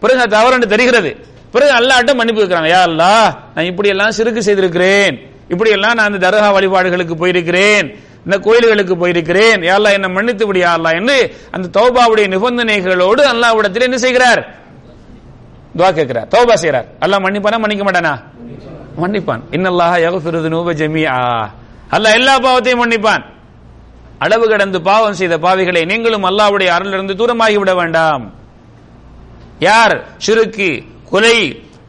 பிறகு தவறு தெரிகிறது. பிறகு அல்லாட்ட மன்னிப்பு இருக்கிறாங்க யா அல்லாஹ் நான் இப்படி எல்லாம் சிறுக்கு செய்திருக்கிறேன். இப்படியெல்லாம் நான் அந்த தர்கா வழிபாடுகளுக்கு போயிருக்கிறேன். இந்த கோயில்களுக்கு போயிருக்கிறேன். யா என்ன மன்னித்து விடியா அல்லாஹ் என்று அந்த தௌபாவுடைய நிபந்தனைகளோடு அல்லாவிடத்தில் என்ன செய்கிறார்? துவா கேட்கிறார். தௌபா செய்கிறார். அல்லாஹ் மன்னிப்பானா? மன்னிக்க மாட்டானா? மன்னிப்பான். இன்னல்லாஹ யக்ஃபிரு நூப ஜமீஆ. அல்லாஹ் எல்லா பாவத்தையும் மன்னிப்பான். அளவு கடந்து பாவம் செய்த பாவிகளை நீங்களும் அல்லாவுடைய அருளிலிருந்து தூரமாகி விட வேண்டாம். யார்? சிறுக்கு கொலை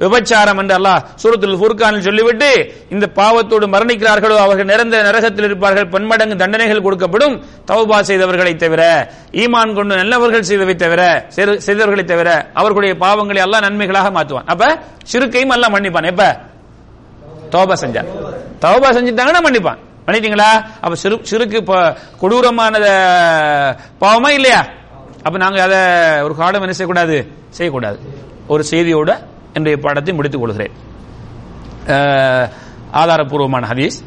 விபச்சாரம் என்று அல்லாஹ் சூரத்துல் ஃபுர்கானில் சொல்லிவிட்டு இந்த பாவத்தோடு மரணிக்கிறார்களோ அவர்கள் நிரந்தர நரகத்தில் இருப்பார்கள் பன்மடங்கு தண்டனைகள் கொடுக்கப்படும் தௌபா செய்தவர்களை தவிர ஈமான் கொண்டு நல்லவர்கள் செய்தவை தவிர செய்தவர்களை தவிர அவர்களுடைய பாவங்களை எல்லாம் நன்மைகளாக மாற்றுவான். அப்ப சிறுக்கையும் எல்லாம் மன்னிப்பான். எப்ப? தௌபா செஞ்சா தௌபா செஞ்சுட்டாங்கன்னா மன்னிப்பான். மன்னிட்டீங்களா அப்ப சிறு சிறுக்கு ப- கொடூரமான பாவமா இல்லையா? அப்ப நாங்க அதை ஒரு காலம் என்ன செய்யக்கூடாது? செய்யக்கூடாது. ஒரு செய்தியோட என்னுடைய பாடத்தை முடித்துக் கொள்கிறேன். ஆதாரபூர்வமான ஹதீஸ்.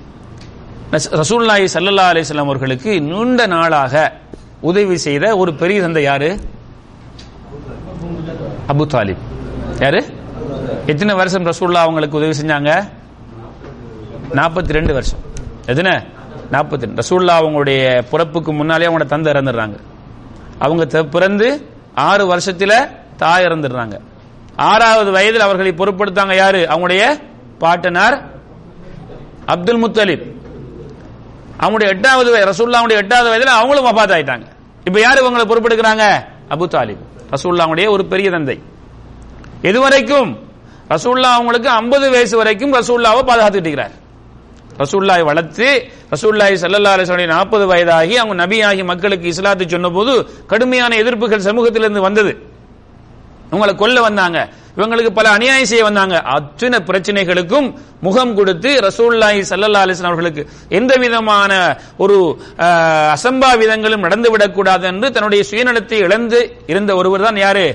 ரசூல்லாயி சல்லல்லா அலிஸ்லாம் அவர்களுக்கு நீண்ட நாளாக உதவி செய்த ஒரு பெரிய தந்தை யாரு? அபு தாலிப். யாரு? எத்தனை வருஷம் ரசூல்லா அவங்களுக்கு உதவி செஞ்சாங்க? நாற்பத்தி ரெண்டு வருஷம். எதுன நாற்பத்தி ரெண்டு ரசூல்லா அவங்களுடைய பிறப்புக்கு முன்னாலே அவங்களோட தந்தை இறந்துடுறாங்க. அவங்க த- பிறந்து ஆறு வருஷத்தில் தாய் இறந்துடுறாங்க. ஆறாவது வயதில் அவர்களை பொறுப்படுத்தாங்க யாரு? அவங்களுடைய பாட்டனார் அப்துல் முத்தலிப். அவங்களுடைய எட்டாவது வயது ரசூல்லாவுடைய எட்டாவது வயதில் அவங்களும் வபாத் ஆயிட்டாங்க இப்ப யாரு இவங்களை பொறுப்பெடுக்கிறாங்க அபு தாலிப். ரசூல்லாவுடைய ஒரு பெரிய தந்தை. எதுவரைக்கும் ரசூல்லா அவங்களுக்கு 50 வயசு வரைக்கும் ரசூல்லாவை பாதுகாத்துட்டு இருக்கிறார். ரசூல்லாவை வளர்த்து ரசூல்லாய் சல்லல்லா அலிஸ்வனுடைய நாற்பது வயதாகி அவங்க நபியாகி மக்களுக்கு இஸ்லாத்தை சொன்னபோது கடுமையான எதிர்ப்புகள் சமூகத்திலிருந்து வந்தது. உங்களை கொல்ல வந்தாங்க. இவங்களுக்கு பல அநியாயம் செய்ய வந்தாங்க. அத்தனை பிரச்சனைகளுக்கும் முகம் கொடுத்து ரசூல்லாஹி சல்லல்லா அலிஸ்லாம் அவர்களுக்கு எந்த விதமான ஒரு அசம்பாவிதங்களும் நடந்துவிடக் கூடாது என்று தன்னுடைய சுயநலத்தை இழந்து இருந்த ஒருவர் தான் யாரு?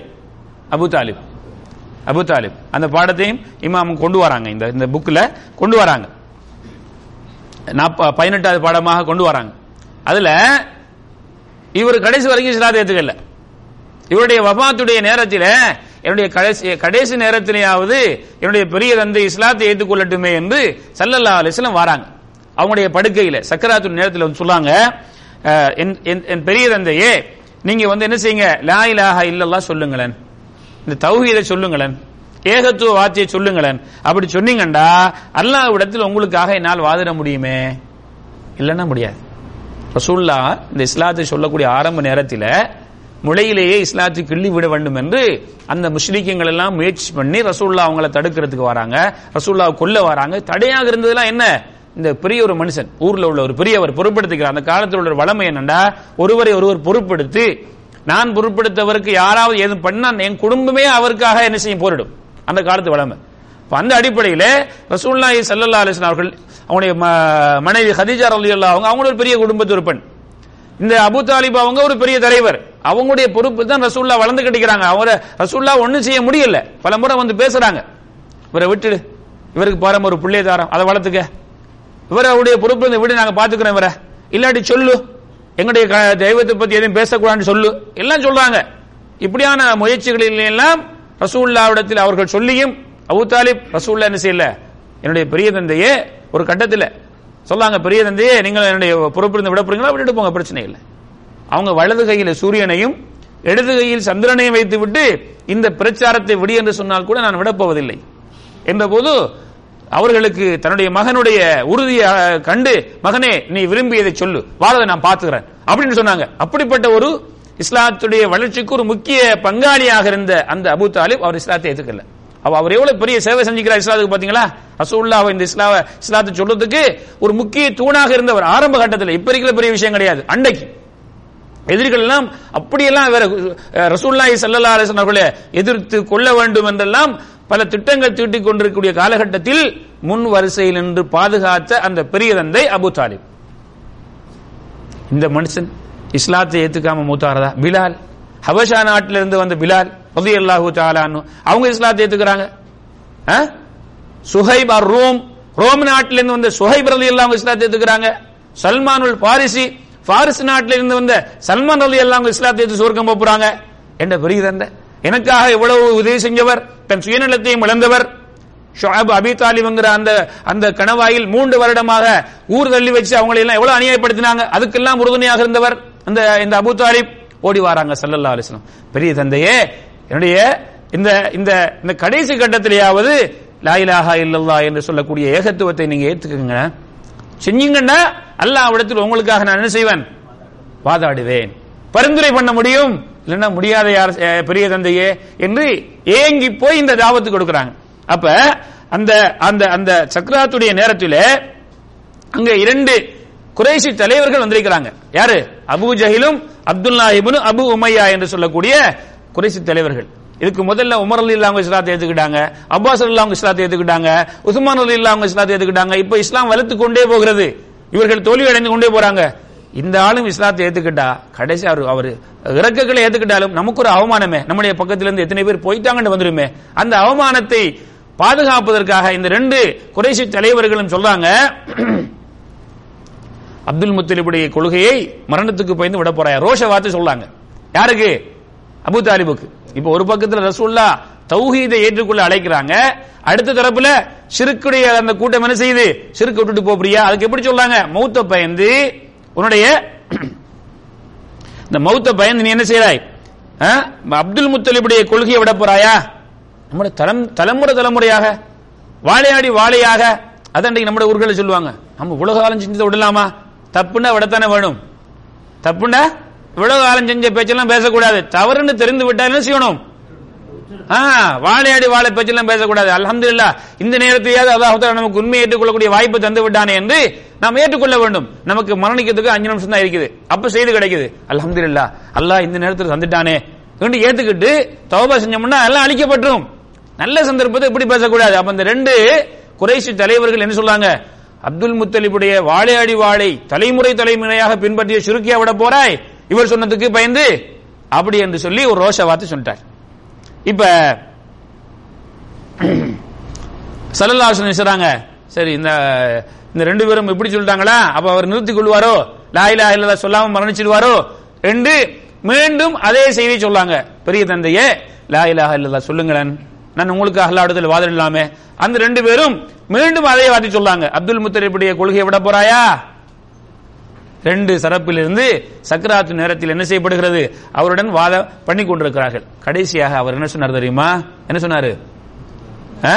அபு தாலிப். அபு தாலிப். அந்த பாடத்தையும் இமாம் கொண்டு வராங்க. இந்த இந்த புக்கில் கொண்டு வராங்க. பதினெட்டாவது பாடமாக கொண்டு வராங்க. அதுல இவர் கடைசி வரைக்கும் இஸ்லாத்தை ஏற்றுக்கல இவருடைய வபாத்துடைய நேரத்தில் என்னுடைய கடைசி கடைசி நேரத்திலேயாவது என்னுடைய பெரிய தந்தை இஸ்லாத்தை ஏற்றுக்கொள்ளட்டுமே என்று சல்லல்லா அலிஸ்லாம் வராங்க. அவங்களுடைய படுக்கையில சக்கராத்து நேரத்தில் வந்து சொல்லாங்க என்- என் என் பெரிய தந்தையே நீங்க வந்து என்ன செய்யுங்க? லா இலாஹா இல்லல்லா சொல்லுங்களேன். இந்த தௌஹீதை சொல்லுங்களேன். ஏகத்துவ வார்த்தையை சொல்லுங்களேன். அப்படி சொன்னீங்கண்டா அல்லாஹ்விடத்தில் உங்களுக்காக என்னால் வாதிட முடியுமே? இல்லைன்னா முடியாது. ரசூல்லா இந்த இஸ்லாத்தை சொல்லக்கூடிய ஆரம்ப நேரத்தில் முளையிலேயே இஸ்லாத்தை கிள்ளி விட வேண்டும் என்று அந்த முஸ்லிக்கங்கள் எல்லாம் முயற்சி பண்ணி ரசூல்லா அவங்கள தடுக்கிறதுக்கு வராங்க. ரசூல்லாவை கொல்ல வராங்க. தடையாக இருந்ததெல்லாம் என்ன? இந்த பெரிய ஒரு மனுஷன். ஊர்ல உள்ள ஒரு பெரியவர் பொறுப்படுத்துகிறார் அந்த காலத்தில் உள்ள ஒரு வளமை என்னண்டா? ஒருவரை ஒருவர் பொறுப்படுத்தி நான் பொருட்படுத்தவருக்கு யாராவது ஏதும் பண்ணா என் குடும்பமே அவருக்காக என்ன செய்யும்? போரிடும். அந்த காலத்து வளமை. அந்த அடிப்படையில் ரசூல்லாய் சல்லா அலிஸ்லாம் அவர்கள் அவங்களுடைய ம- மனைவி ஹதீஜா அலி அவங்க அவங்க ஒரு பெரிய குடும்பத்து ஒரு பெண். இந்த அபு தாலிப் அவங்க ஒரு பெரிய தலைவர். அவங்களுடைய பொறுப்பு தான் ரசூல்லா வளர்ந்து கட்டிக்கிறாங்க அவங்க ரசூல்லா ஒன்றும் செய்ய முடியல. பல முறை வந்து பேசுறாங்க. இவரை விட்டுடு. இவருக்கு பாரம் ஒரு பிள்ளைய தாரம் அதை வளர்த்துக்க. இவருடைய பொறுப்பு இந்த வீடு நாங்கள் பார்த்துக்கிறோம் இவரை. இல்லாட்டி சொல்லு. எங்களுடைய க- தெய்வத்தை பத்தி எதையும் பேசக்கூடாதுன்னு சொல்லு. எல்லாம் சொல்றாங்க. இப்படியான முயற்சிகளில் எல்லாம் ரசூல்லாவிடத்தில் அவர்கள் சொல்லியும் அபு தாலிப் ரசூல்லா என்ன செய்யல? என்னுடைய பெரிய தந்தையே ஒரு கட்டத்தில் சொல்லாங்க பெரிய தந்தையே நீங்கள் என்னுடைய பொறுப்பிருந்து விட போறீங்களா விட்டுட்டு போங்க பிரச்சனை இல்லை. அவங்க வலது கையில் சூரியனையும் இடது கையில் சந்திரனையும் வைத்து விட்டு இந்த பிரச்சாரத்தை விடு என்று சொன்னால் கூட நான் விடப்போவதில்லை. என்றபோது அவர்களுக்கு தன்னுடைய மகனுடைய உறுதியை கண்டு மகனே நீ விரும்பியதை சொல்லு. வாழதை நான் பார்த்துக்கிறேன். அப்படின்னு சொன்னாங்க. அப்படிப்பட்ட ஒரு இஸ்லாத்துடைய வளர்ச்சிக்கு ஒரு முக்கிய பங்காளியாக இருந்த அந்த அபு தாலிப் அவர் இஸ்லாத்தை ஏற்றுக்கல. அவ அவர் எவ்வளவு பெரிய சேவை செஞ்சுக்கிறார் இஸ்லாத்துக்கு பாத்தீங்களா? ரசூலுல்லாஹ் இந்த இஸ்லாம இஸ்லாத்தை சொல்றதுக்கு ஒரு முக்கிய தூணாக இருந்தவர். ஆரம்ப கட்டத்தில். இப்ப இருக்கிற பெரிய விஷயம் கிடையாது. அன்னைக்கு. எதிரிகள் எல்லாம் அப்படியெல்லாம் வேற ரசூல்லாய் ரசூலுல்லாஹி ஸல்லல்லாஹு அவர்களை எதிர்த்து கொள்ள வேண்டும் என்றெல்லாம் பல திட்டங்கள் தீட்டிக் கொண்டிருக்கக்கூடிய காலகட்டத்தில் முன் வரிசையில் நின்று பாதுகாத்த அந்த பெரிய தந்தை அபு தாலிப். இந்த மனுஷன் இஸ்லாத்தை ஏத்துக்காம மூத்தாரதா பிலால். ஹபஷா நாட்டிலிருந்து வந்த பிலால். ரலியல்லாஹு தஆலான்னு அவங்க இஸ்லாத்தை ஏத்துக்கிறாங்க? ஆ? சுஹைப் அர் ரோம். ரோம் நாட்டில இருந்து வந்த சுஹைப் ரலியல்லாஹு அவங்க இஸ்லாத்தை ஏத்துக்கிறாங்க. சல்மானுல் பாரிசி பாரிஸ் நாட்டில இருந்து வந்த சல்மான் ரலியல்லாஹு அவங்க இஸ்லாத்தை ஏத்து சொர்க்கம் போறாங்க என்ன பெரிய தந்தை எனக்காக எவ்வளவு உதவி செஞ்சவர் தன் சுயநலத்தையும் இழந்தவர். ஷாப் அபி தாலிப்ங்கிற அந்த அந்த கணவாயில் மூன்று வருடமாக ஊர் தள்ளி வச்சு அவங்களை எல்லாம் எவ்வளவு அநியாயப்படுத்தினாங்க. அதுக்கெல்லாம் உறுதுணையாக இருந்தவர் அந்த இந்த அபு தாலிப் ஓடி வராங்க சல்லல்லா அலிஸ்லாம் பெரிய தந்தையே என்னுடைய இந்த இந்த இந்த கடைசி கட்டத்திலேயாவது லாயிலாகா இல்லல்லா என்று சொல்லக்கூடிய ஏகத்துவத்தை நீங்க ஏத்துக்குங்க. செஞ்சீங்கன்னா அல்லாஹ் இடத்தில் உங்களுக்காக நான் என்ன செய்வேன்? வாதாடுவேன். பரிந்துரை பண்ண முடியும் இல்லைன்னா முடியாத யார் பெரிய தந்தையே என்று ஏங்கி போய் இந்த தாவத்து கொடுக்குறாங்க. அப்ப அந்த அந்த அந்த சக்கராத்துடைய நேரத்தில் அங்க இரண்டு குறைசி தலைவர்கள் வந்திருக்கிறாங்க. யாரு? அபு ஜஹிலும் அப்துல்லா அபு உமையா என்று சொல்லக்கூடிய குறைசி தலைவர்கள். இதுக்கு முதல்ல உமர் அலி இல்லாம இஸ்லாத்தை ஏத்துக்கிட்டாங்க அப்பாஸ் அலி இல்லாம இஸ்லாத்தை ஏத்துக்கிட்டாங்க உஸ்மான் அலி இல்லாம இஸ்லாத்தை ஏத்துக்கிட்டாங்க. இப்ப இஸ்லாம் வலுத்து கொண்டே போகிறது. இவர்கள் தோல்வி அடைந்து கொண்டே போறாங்க. இந்த ஆளும் இஸ்லாத்தை ஏத்துக்கிட்டா கடைசி அவர் அவர் இறக்கங்களை ஏத்துக்கிட்டாலும் நமக்கு ஒரு அவமானமே. நம்முடைய பக்கத்துல இருந்து எத்தனை பேர் போயிட்டாங்கன்னு வந்துருமே. அந்த அவமானத்தை பாதுகாப்பதற்காக இந்த ரெண்டு குறைசி தலைவர்களும் சொல்றாங்க அப்துல் முத்தலிபுடைய கொள்கையை மரணத்துக்கு பயந்து விட போறாய்? ரோஷ வார்த்தை சொல்றாங்க. யாருக்கு? அபு தாலிபுக்கு. இப்ப ஒரு பக்கத்துல ரசூல்லா தௌஹீதை ஏற்றுக்கொள்ள அழைக்கிறாங்க. அடுத்த தரப்புல சிறுக்குடைய அந்த கூட்டம் என்ன செய்யுது? சிறுக்கு விட்டுட்டு போறியா அதுக்கு எப்படி சொல்றாங்க மௌத்த பயந்து உன்னுடைய இந்த மௌத்த பயந்து நீ என்ன செய்யறாய்? அப்துல் முத்தலிபுடைய கொள்கையை விட போறாயா? நம்முடைய தலம் தலைமுறை தலைமுறையாக வாழையாடி வாழையாக அதான் நம்முடைய ஊர்களில் சொல்லுவாங்க. நம்ம உலக காலம் செஞ்சதை விடலாமா? தப்புன்னா விடத்தானே வேணும். தப்புன்னா இவ்வளவு காலம் செஞ்ச பேச்செல்லாம் பேசக்கூடாது. தவறுன்னு தெரிந்து விட்டா என்ன செய்யணும்? வாழையாடி வாழை பேச்செல்லாம் பேசக்கூடாது. அல்ஹம்துலில்லாஹ் இந்த நேரத்திலேயாவது அதாவது நமக்கு உண்மையை ஏற்றுக்கொள்ளக்கூடிய வாய்ப்பு தந்து விட்டானே என்று நாம் ஏற்றுக்கொள்ள வேண்டும். நமக்கு மரணிக்கிறதுக்கு அஞ்சு நிமிஷம் தான் இருக்குது. அப்ப செய்து கிடைக்குது. அல்ஹம்துலில்லாஹ் அல்லாஹ் இந்த நேரத்தில் தந்துட்டானே என்று ஏத்துக்கிட்டு தௌபா செஞ்சோம்னா எல்லாம் அழிக்கப்பட்டுரும். நல்ல சந்தர்ப்பத்தை இப்படி பேசக்கூடாது. அப்ப இந்த ரெண்டு குறைசி தலைவர்கள் என்ன சொல்றாங்க? அப்துல் முத்தலிபுடைய வாழையாடி வாழை தலைமுறை தலைமுறையாக பின்பற்றிய சுருக்கியா விட போறாய்? இவர் சொன்னதுக்கு பயந்து அப்படி என்று சொல்லி ஒரு ரோஷ வார்த்தை சொல்லிட்டார். இப்ப சல்லல்லாஹு சொல்றாங்க சரி இந்த இந்த ரெண்டு பேரும் எப்படி சொல்லிட்டாங்களா? அப்ப அவர் நிறுத்திக் கொள்வாரோ? லாயிலா இல்லதா சொல்லாம மரணிச்சிடுவாரோ? ரெண்டு மீண்டும் அதே செய்தி சொல்லாங்க. பெரிய தந்தையே லா இல்லதா சொல்லுங்களேன். நான் உங்களுக்கு அல்லாஹ்விடத்தில் வாதிடலாமே அந்த ரெண்டு பேரும் மீண்டும் அதே வார்த்தை சொல்லாங்க. அப்துல் முத்தரிப்புடைய கொள்கையை விட போறாயா? ரெண்டு சரப்பிலிருந்து சக்கராத்து நேரத்தில் என்ன செய்யப்படுகிறது? அவருடன் வாதம் பண்ணி கொண்டிருக்கிறார்கள். கடைசியாக அவர் என்ன சொன்னார் தெரியுமா? என்ன சொன்னாரு? ஆ?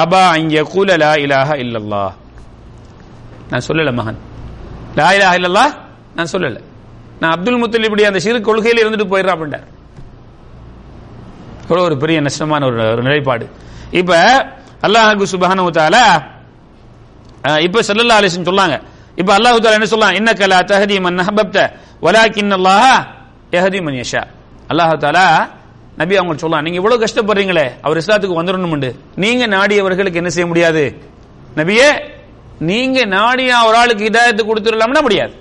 அபா அன் கூல லா இலாஹ இல்லல்லா நான் சொல்லல மகன். லா இலாஹ இல்லல்லா நான் சொல்லல. நான் அப்துல் முத்தலிபுடைய அந்த சிறு கொள்கையில் இருந்துட்டு போயிடுறா அப்படின்ட்டார் ஒரு பெரிய நஷ்டமான ஒரு நிலைப்பாடு. இப்ப அல்லாஹு சுபஹானு தாலா அஹ், இப்ப ஸல்லல்லாஹு அலைஹி வஸல்லம் சொன்னாங்க இப்ப அல்லாஹு என்ன சொல்லலாம் என்ன கலா தஹதி மன் அஹபப்த வலாக்கின் அல்லாஹ் எஹதி மன் யஷா. அல்லாஹு தாலா நபி அவங்க சொல்லலாம் நீங்க இவ்வளவு கஷ்டப்படுறீங்களே அவர் இஸ்லாத்துக்கு வந்துடணும் நீங்க நாடியவர்களுக்கு என்ன செய்ய முடியாது? நபியே நீங்க நாடியா ஒரு ஆளுக்கு ஹிதாயத்து கொடுத்துடலாம்னா முடியாது.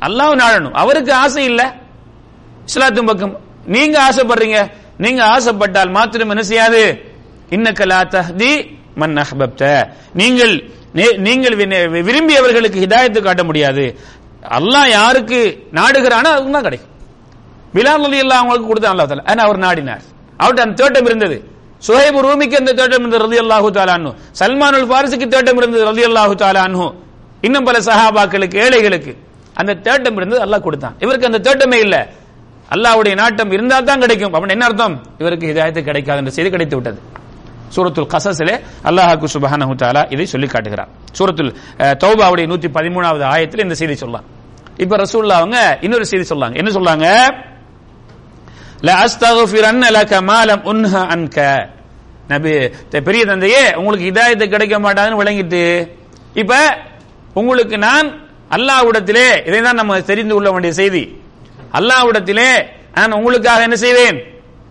அல்லாஹ் நாடணும். அவருக்கு ஆசை இல்ல. இஸ்லாத்தின் பக்கம். நீங்க ஆசைப்படுறீங்க. நீங்க ஆசைப்பட்டால் மாத்திரம் என்ன செய்யாது? இன்னக்கலா தஹதி தஹ்தி மன் அஹ்பப்த. நீங்கள் நீங்கள் வி- விரும்பியவர்களுக்கு ஹிதாயத்து காட்ட முடியாது. அல்லாஹ் யாருக்கு நாடுகிறானோ அதுக்கு தான் கிடைக்கும். பிலால் அலி அல்லா அவங்களுக்கு கொடுத்தான் அல்லாஹ் தாலா ஆனா அவர் நாடினார். அவர்கிட்ட அந்த தேட்டம் இருந்தது. சுஹைப் ரூமிக்கு அந்த தேட்டம் இருந்தது? ரதி அல்லாஹு தாலானு உல் பாரிசுக்கு தேட்டம் இருந்தது? ரதி அல்லாஹு தாலானு இன்னும் பல சஹாபாக்களுக்கு ஏழைகளுக்கு அந்த தேட்டம் இருந்தது அல்லாஹ் கொடுத்தான். இவருக்கு அந்த தேட்டமே இல்ல. அல்லாஹ்வுடைய நாட்டம் இருந்தால் தான் கிடைக்கும். அப்படின்னு என்ன அர்த்தம்? இவருக்கு ஹிதாயத்து கிடைக்காது என்ற செய்தி கிடைத்து விட்டது. சூரத்துல் கசஸிலே அல்லாஹாக்கு சுபஹானஹு தாலா இதை சொல்லி காட்டுகிறார். சூரத்துல் தௌபாவுடைய நூத்தி பதிமூணாவது ஆயத்தில் இந்த செய்தி சொல்லலாம் இப்ப ரசூல்லா அவங்க இன்னொரு செய்தி சொல்லாங்க. என்ன சொல்லாங்க? ல அஸ்தகுஃபிரன்ன லக உன்ஹ அன்க. நபி பெரிய தந்தையே உங்களுக்கு இதாயத்து கிடைக்க மாட்டாதுன்னு விளங்கிட்டு இப்ப உங்களுக்கு நான் அல்லாஹ்விடத்திலே இதை தான் நம்ம தெரிந்து கொள்ள வேண்டிய செய்தி. அல்லாஹ்விடத்திலே நான் உங்களுக்காக என்ன செய்வேன்?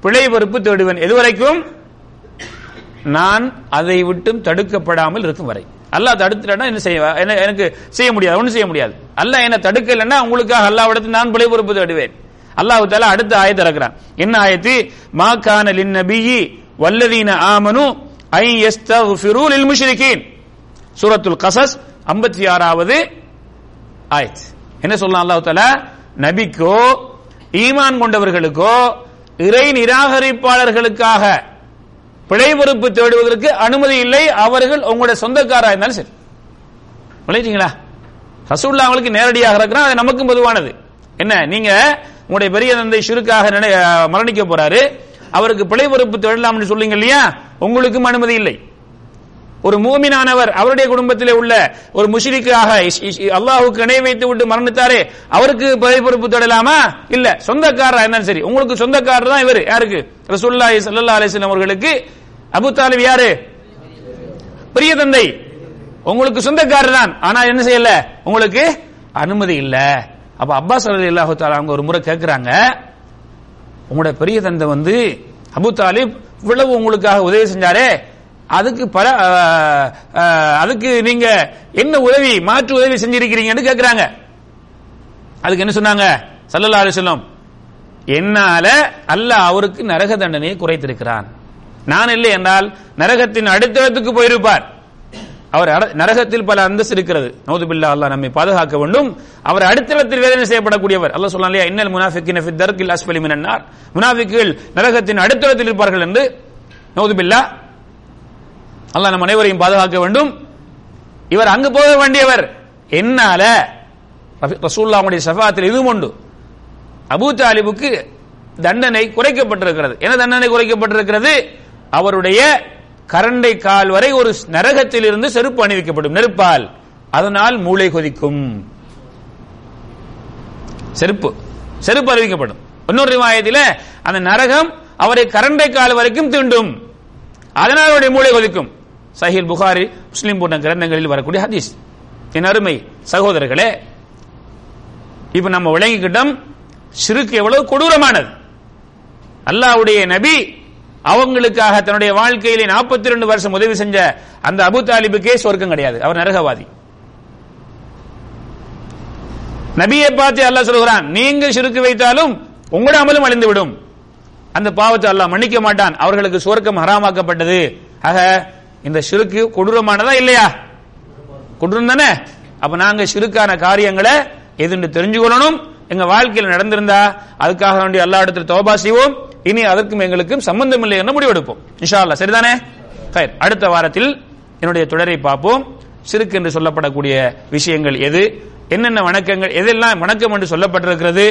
பிழை பொறுப்பு தேடுவேன். எதுவரைக்கும் நான் அதை விட்டும் தடுக்கப்படாமல் இருக்கும் வரை. அல்லாஹ் தடுத்துட்டா என்ன செய்ய என்ன- எனக்கு செய்ய முடியாது ஒன்றும் செய்ய முடியாது. அல்லாஹ் என்ன தடுக்கலைன்னா உங்களுக்காக அல்லாஹ்விடத்தில் நான் பிழை பொறுப்பு தடுவேன். அல்லாஹு தாலா அடுத்த ஆயத்தை இறக்குறான் என்ன ஆயத்து? மா கான லின் நபியி வல்லதீன ஆமனு ஐ யஸ்தக்ஃபிரு லில் முஷ்ரிகீன். சூரத்துல் கசஸ் 56வது ஆறாவது ஆயத். என்ன சொல்லலாம் அல்லாஹ் தாலா நபிக்கோ ஈமான் கொண்டவர்களுக்கோ இறை நிராகரிப்பாளர்களுக்காக பிழை பொறுப்பு தேடுவதற்கு அனுமதி இல்லை. அவர்கள் உங்களுடைய சொந்தக்காரா இருந்தாலும் சரி. விளையிட்டீங்களா ரசூல்லா அவங்களுக்கு நேரடியாக இருக்கிறான். அது நமக்கும் பொதுவானது. என்ன? நீங்க உங்களுடைய பெரிய தந்தை சுருக்காக நினை- மரணிக்க போறாரு. அவருக்கு பிழை பொறுப்பு தேடலாம்னு சொல்லுங்க இல்லையா? உங்களுக்கும் அனுமதி இல்லை. ஒரு மூமினானவர் அவருடைய குடும்பத்திலே உள்ள ஒரு முஷிரிக்காக அல்லாஹுக்கு இணை வைத்து விட்டு மரணித்தாரே அவருக்கு பதவி பொறுப்பு தொடலாமா? இல்ல. சொந்தக்காரரா இருந்தாலும் சரி. உங்களுக்கு சொந்தக்காரர் தான் இவர். யாருக்கு? ரசூலுல்லாஹி சல்லா அலிஸ்லாம் அவர்களுக்கு. அபு தாலிப் யாரு? பெரிய தந்தை. உங்களுக்கு சொந்தக்காரர் தான். ஆனா என்ன செய்யல? உங்களுக்கு அனுமதி இல்ல. அப்ப அப்பாஸ் ரலியல்லாஹு தாலா அவங்க ஒரு முறை கேட்கிறாங்க உங்களோட பெரிய தந்தை வந்து அபு தாலிப் இவ்வளவு உங்களுக்காக உதவி செஞ்சாரே. அதுக்கு பல அதுக்கு நீங்க என்ன உதவி மாற்று உதவி செஞ்சிருக்கிறீங்கன்னு கேக்குறாங்க. அதுக்கு என்ன சொன்னாங்க? சல்லல்லா அலிஸ்லம் என்னால அல்ல அவருக்கு நரக தண்டனையை குறைத்திருக்கிறான். நான் இல்லை என்றால் நரகத்தின் அடித்தளத்துக்கு போயிருப்பார். அவர் அட- நரகத்தில் பல அந்தஸ்து இருக்கிறது. நௌதுபில்லா அல்லாஹ் நம்மை பாதுகாக்க வேண்டும். அவர் அடித்தளத்தில் வேதனை செய்யப்படக்கூடியவர். அல்லாஹ் சொல்லலாம் இல்லையா இன்னல் முனாஃபிக்கின் ஃபி தர்கில் அஸ்ஃபலி மினன்னார் முனாஃபிக்குகள் நரகத்தின் அடித்தளத்தில் இருப்பார்கள் என்று. நௌதுபில்லா அல்லாஹ் நம் அனைவரையும் பாதுகாக்க வேண்டும். இவர் அங்கு போக வேண்டியவர். என்னால? ரசூல்லாவுடைய சஃபாத்தில் இதுவும் உண்டு. அபு தாலிபுக்கு தண்டனை குறைக்கப்பட்டிருக்கிறது. என்ன தண்டனை குறைக்கப்பட்டிருக்கிறது? அவருடைய கரண்டை கால் வரை ஒரு நரகத்தில் இருந்து செருப்பு அணிவிக்கப்படும். நெருப்பால். அதனால் மூளை கொதிக்கும். செருப்பு. செருப்பு அறிவிக்கப்படும் இன்னொரு ரிவாயத்தில அந்த நரகம் அவரை கரண்டை கால் வரைக்கும் தீண்டும். அதனால் அவருடைய மூளை கொதிக்கும். சஹீல் புகாரி முஸ்லிம் போன்ற கிரந்தங்களில் வரக்கூடிய ஹதீஸ். என் அருமை சகோதரர்களே இப்ப நம்ம விளங்கிக்கிட்டோம் சிறுக்கு எவ்வளவு கொடூரமானது. அல்லாவுடைய நபி அவங்களுக்காக தன்னுடைய வாழ்க்கையிலே 42 ரெண்டு வருஷம் உதவி செஞ்ச அந்த அபு தாலிபுக்கே சொர்க்கம் கிடையாது. அவர் நரகவாதி. நபியை பார்த்து அல்லாஹ் சொல்கிறான் நீங்க சிறுக்கு வைத்தாலும் உங்களோட அமலும் அழிந்து விடும் அந்த பாவத்தை அல்லாஹ் மன்னிக்க மாட்டான். அவர்களுக்கு சுவர்க்கம் ஹராமாக்கப்பட்டது. ஆக இந்த சிறுக்கு கொடூரமானதா இல்லையா? கொடூரம் தானே? அப்ப நாங்க சிறுக்கான காரியங்களை எதுன்னு தெரிஞ்சுக்கொள்ளணும்? எங்க வாழ்க்கையில் நடந்திருந்தா அதுக்காக வேண்டிய எல்லா இடத்துல தோபா செய்வோம். இனி அதற்கும் எங்களுக்கும் சம்பந்தம் இல்லை என்று முடிவெடுப்போம். இன்ஷா அல்லாஹ் சரிதானே அடுத்த வாரத்தில் என்னுடைய தொடரை பார்ப்போம். சிறுக்கு என்று சொல்லப்படக்கூடிய விஷயங்கள் எது? என்னென்ன வணக்கங்கள்? எதெல்லாம் வணக்கம் என்று சொல்லப்பட்டிருக்கிறது?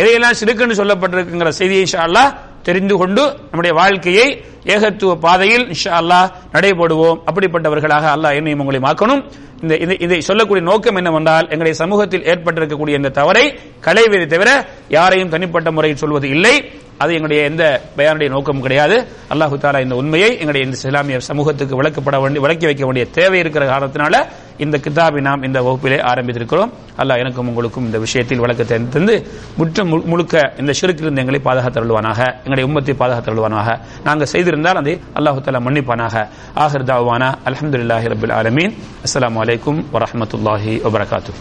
எதையெல்லாம் சிறுக்கு என்று சொல்லப்பட்டிருக்குங்கிற செய்தியை இன்ஷா அல்லாஹ் தெரிந்து கொண்டு நம்முடைய வாழ்க்கையை ஏகத்துவ பாதையில் இன்ஷா அல்லாஹ் நடைபோடுவோம். அப்படிப்பட்டவர்களாக அல்லாஹ் என்னையும் உங்களை மாக்கணும். இந்த இதை- இதை சொல்லக்கூடிய நோக்கம் என்னவென்றால் எங்களுடைய சமூகத்தில் ஏற்பட்டிருக்கக்கூடிய இந்த தவறை களைவதை தவிர யாரையும் தனிப்பட்ட முறையில் சொல்வது இல்லை. அது எங்களுடைய எந்த பயானுடைய நோக்கமும் கிடையாது. அல்லாஹு தாலா இந்த உண்மையை எங்களுடைய இந்த இஸ்லாமிய சமூகத்துக்கு விளக்கப்பட வேண்டிய விளக்கி வைக்க வேண்டிய தேவை இருக்கிற காரணத்தினால இந்த கிதாபை நாம் இந்த வகுப்பிலே ஆரம்பித்திருக்கிறோம். அல்லாஹ் எனக்கும் உங்களுக்கும் இந்த விஷயத்தில் விளக்கத்தை தந்து முற்று முழுக்க இந்த சிறுக்கிலிருந்து எங்களை பாதுகாத்தருள்வானாக எங்களுடைய உம்மத்தை பாதுகாத்தருள்வானாக நாங்கள் செய்திருந்தால் அதை அல்லாஹு தாலா மன்னிப்பானாக. آخر دعوانا الحمد لله رب العالمين. السلام عليكم ورحمة الله وبركاته.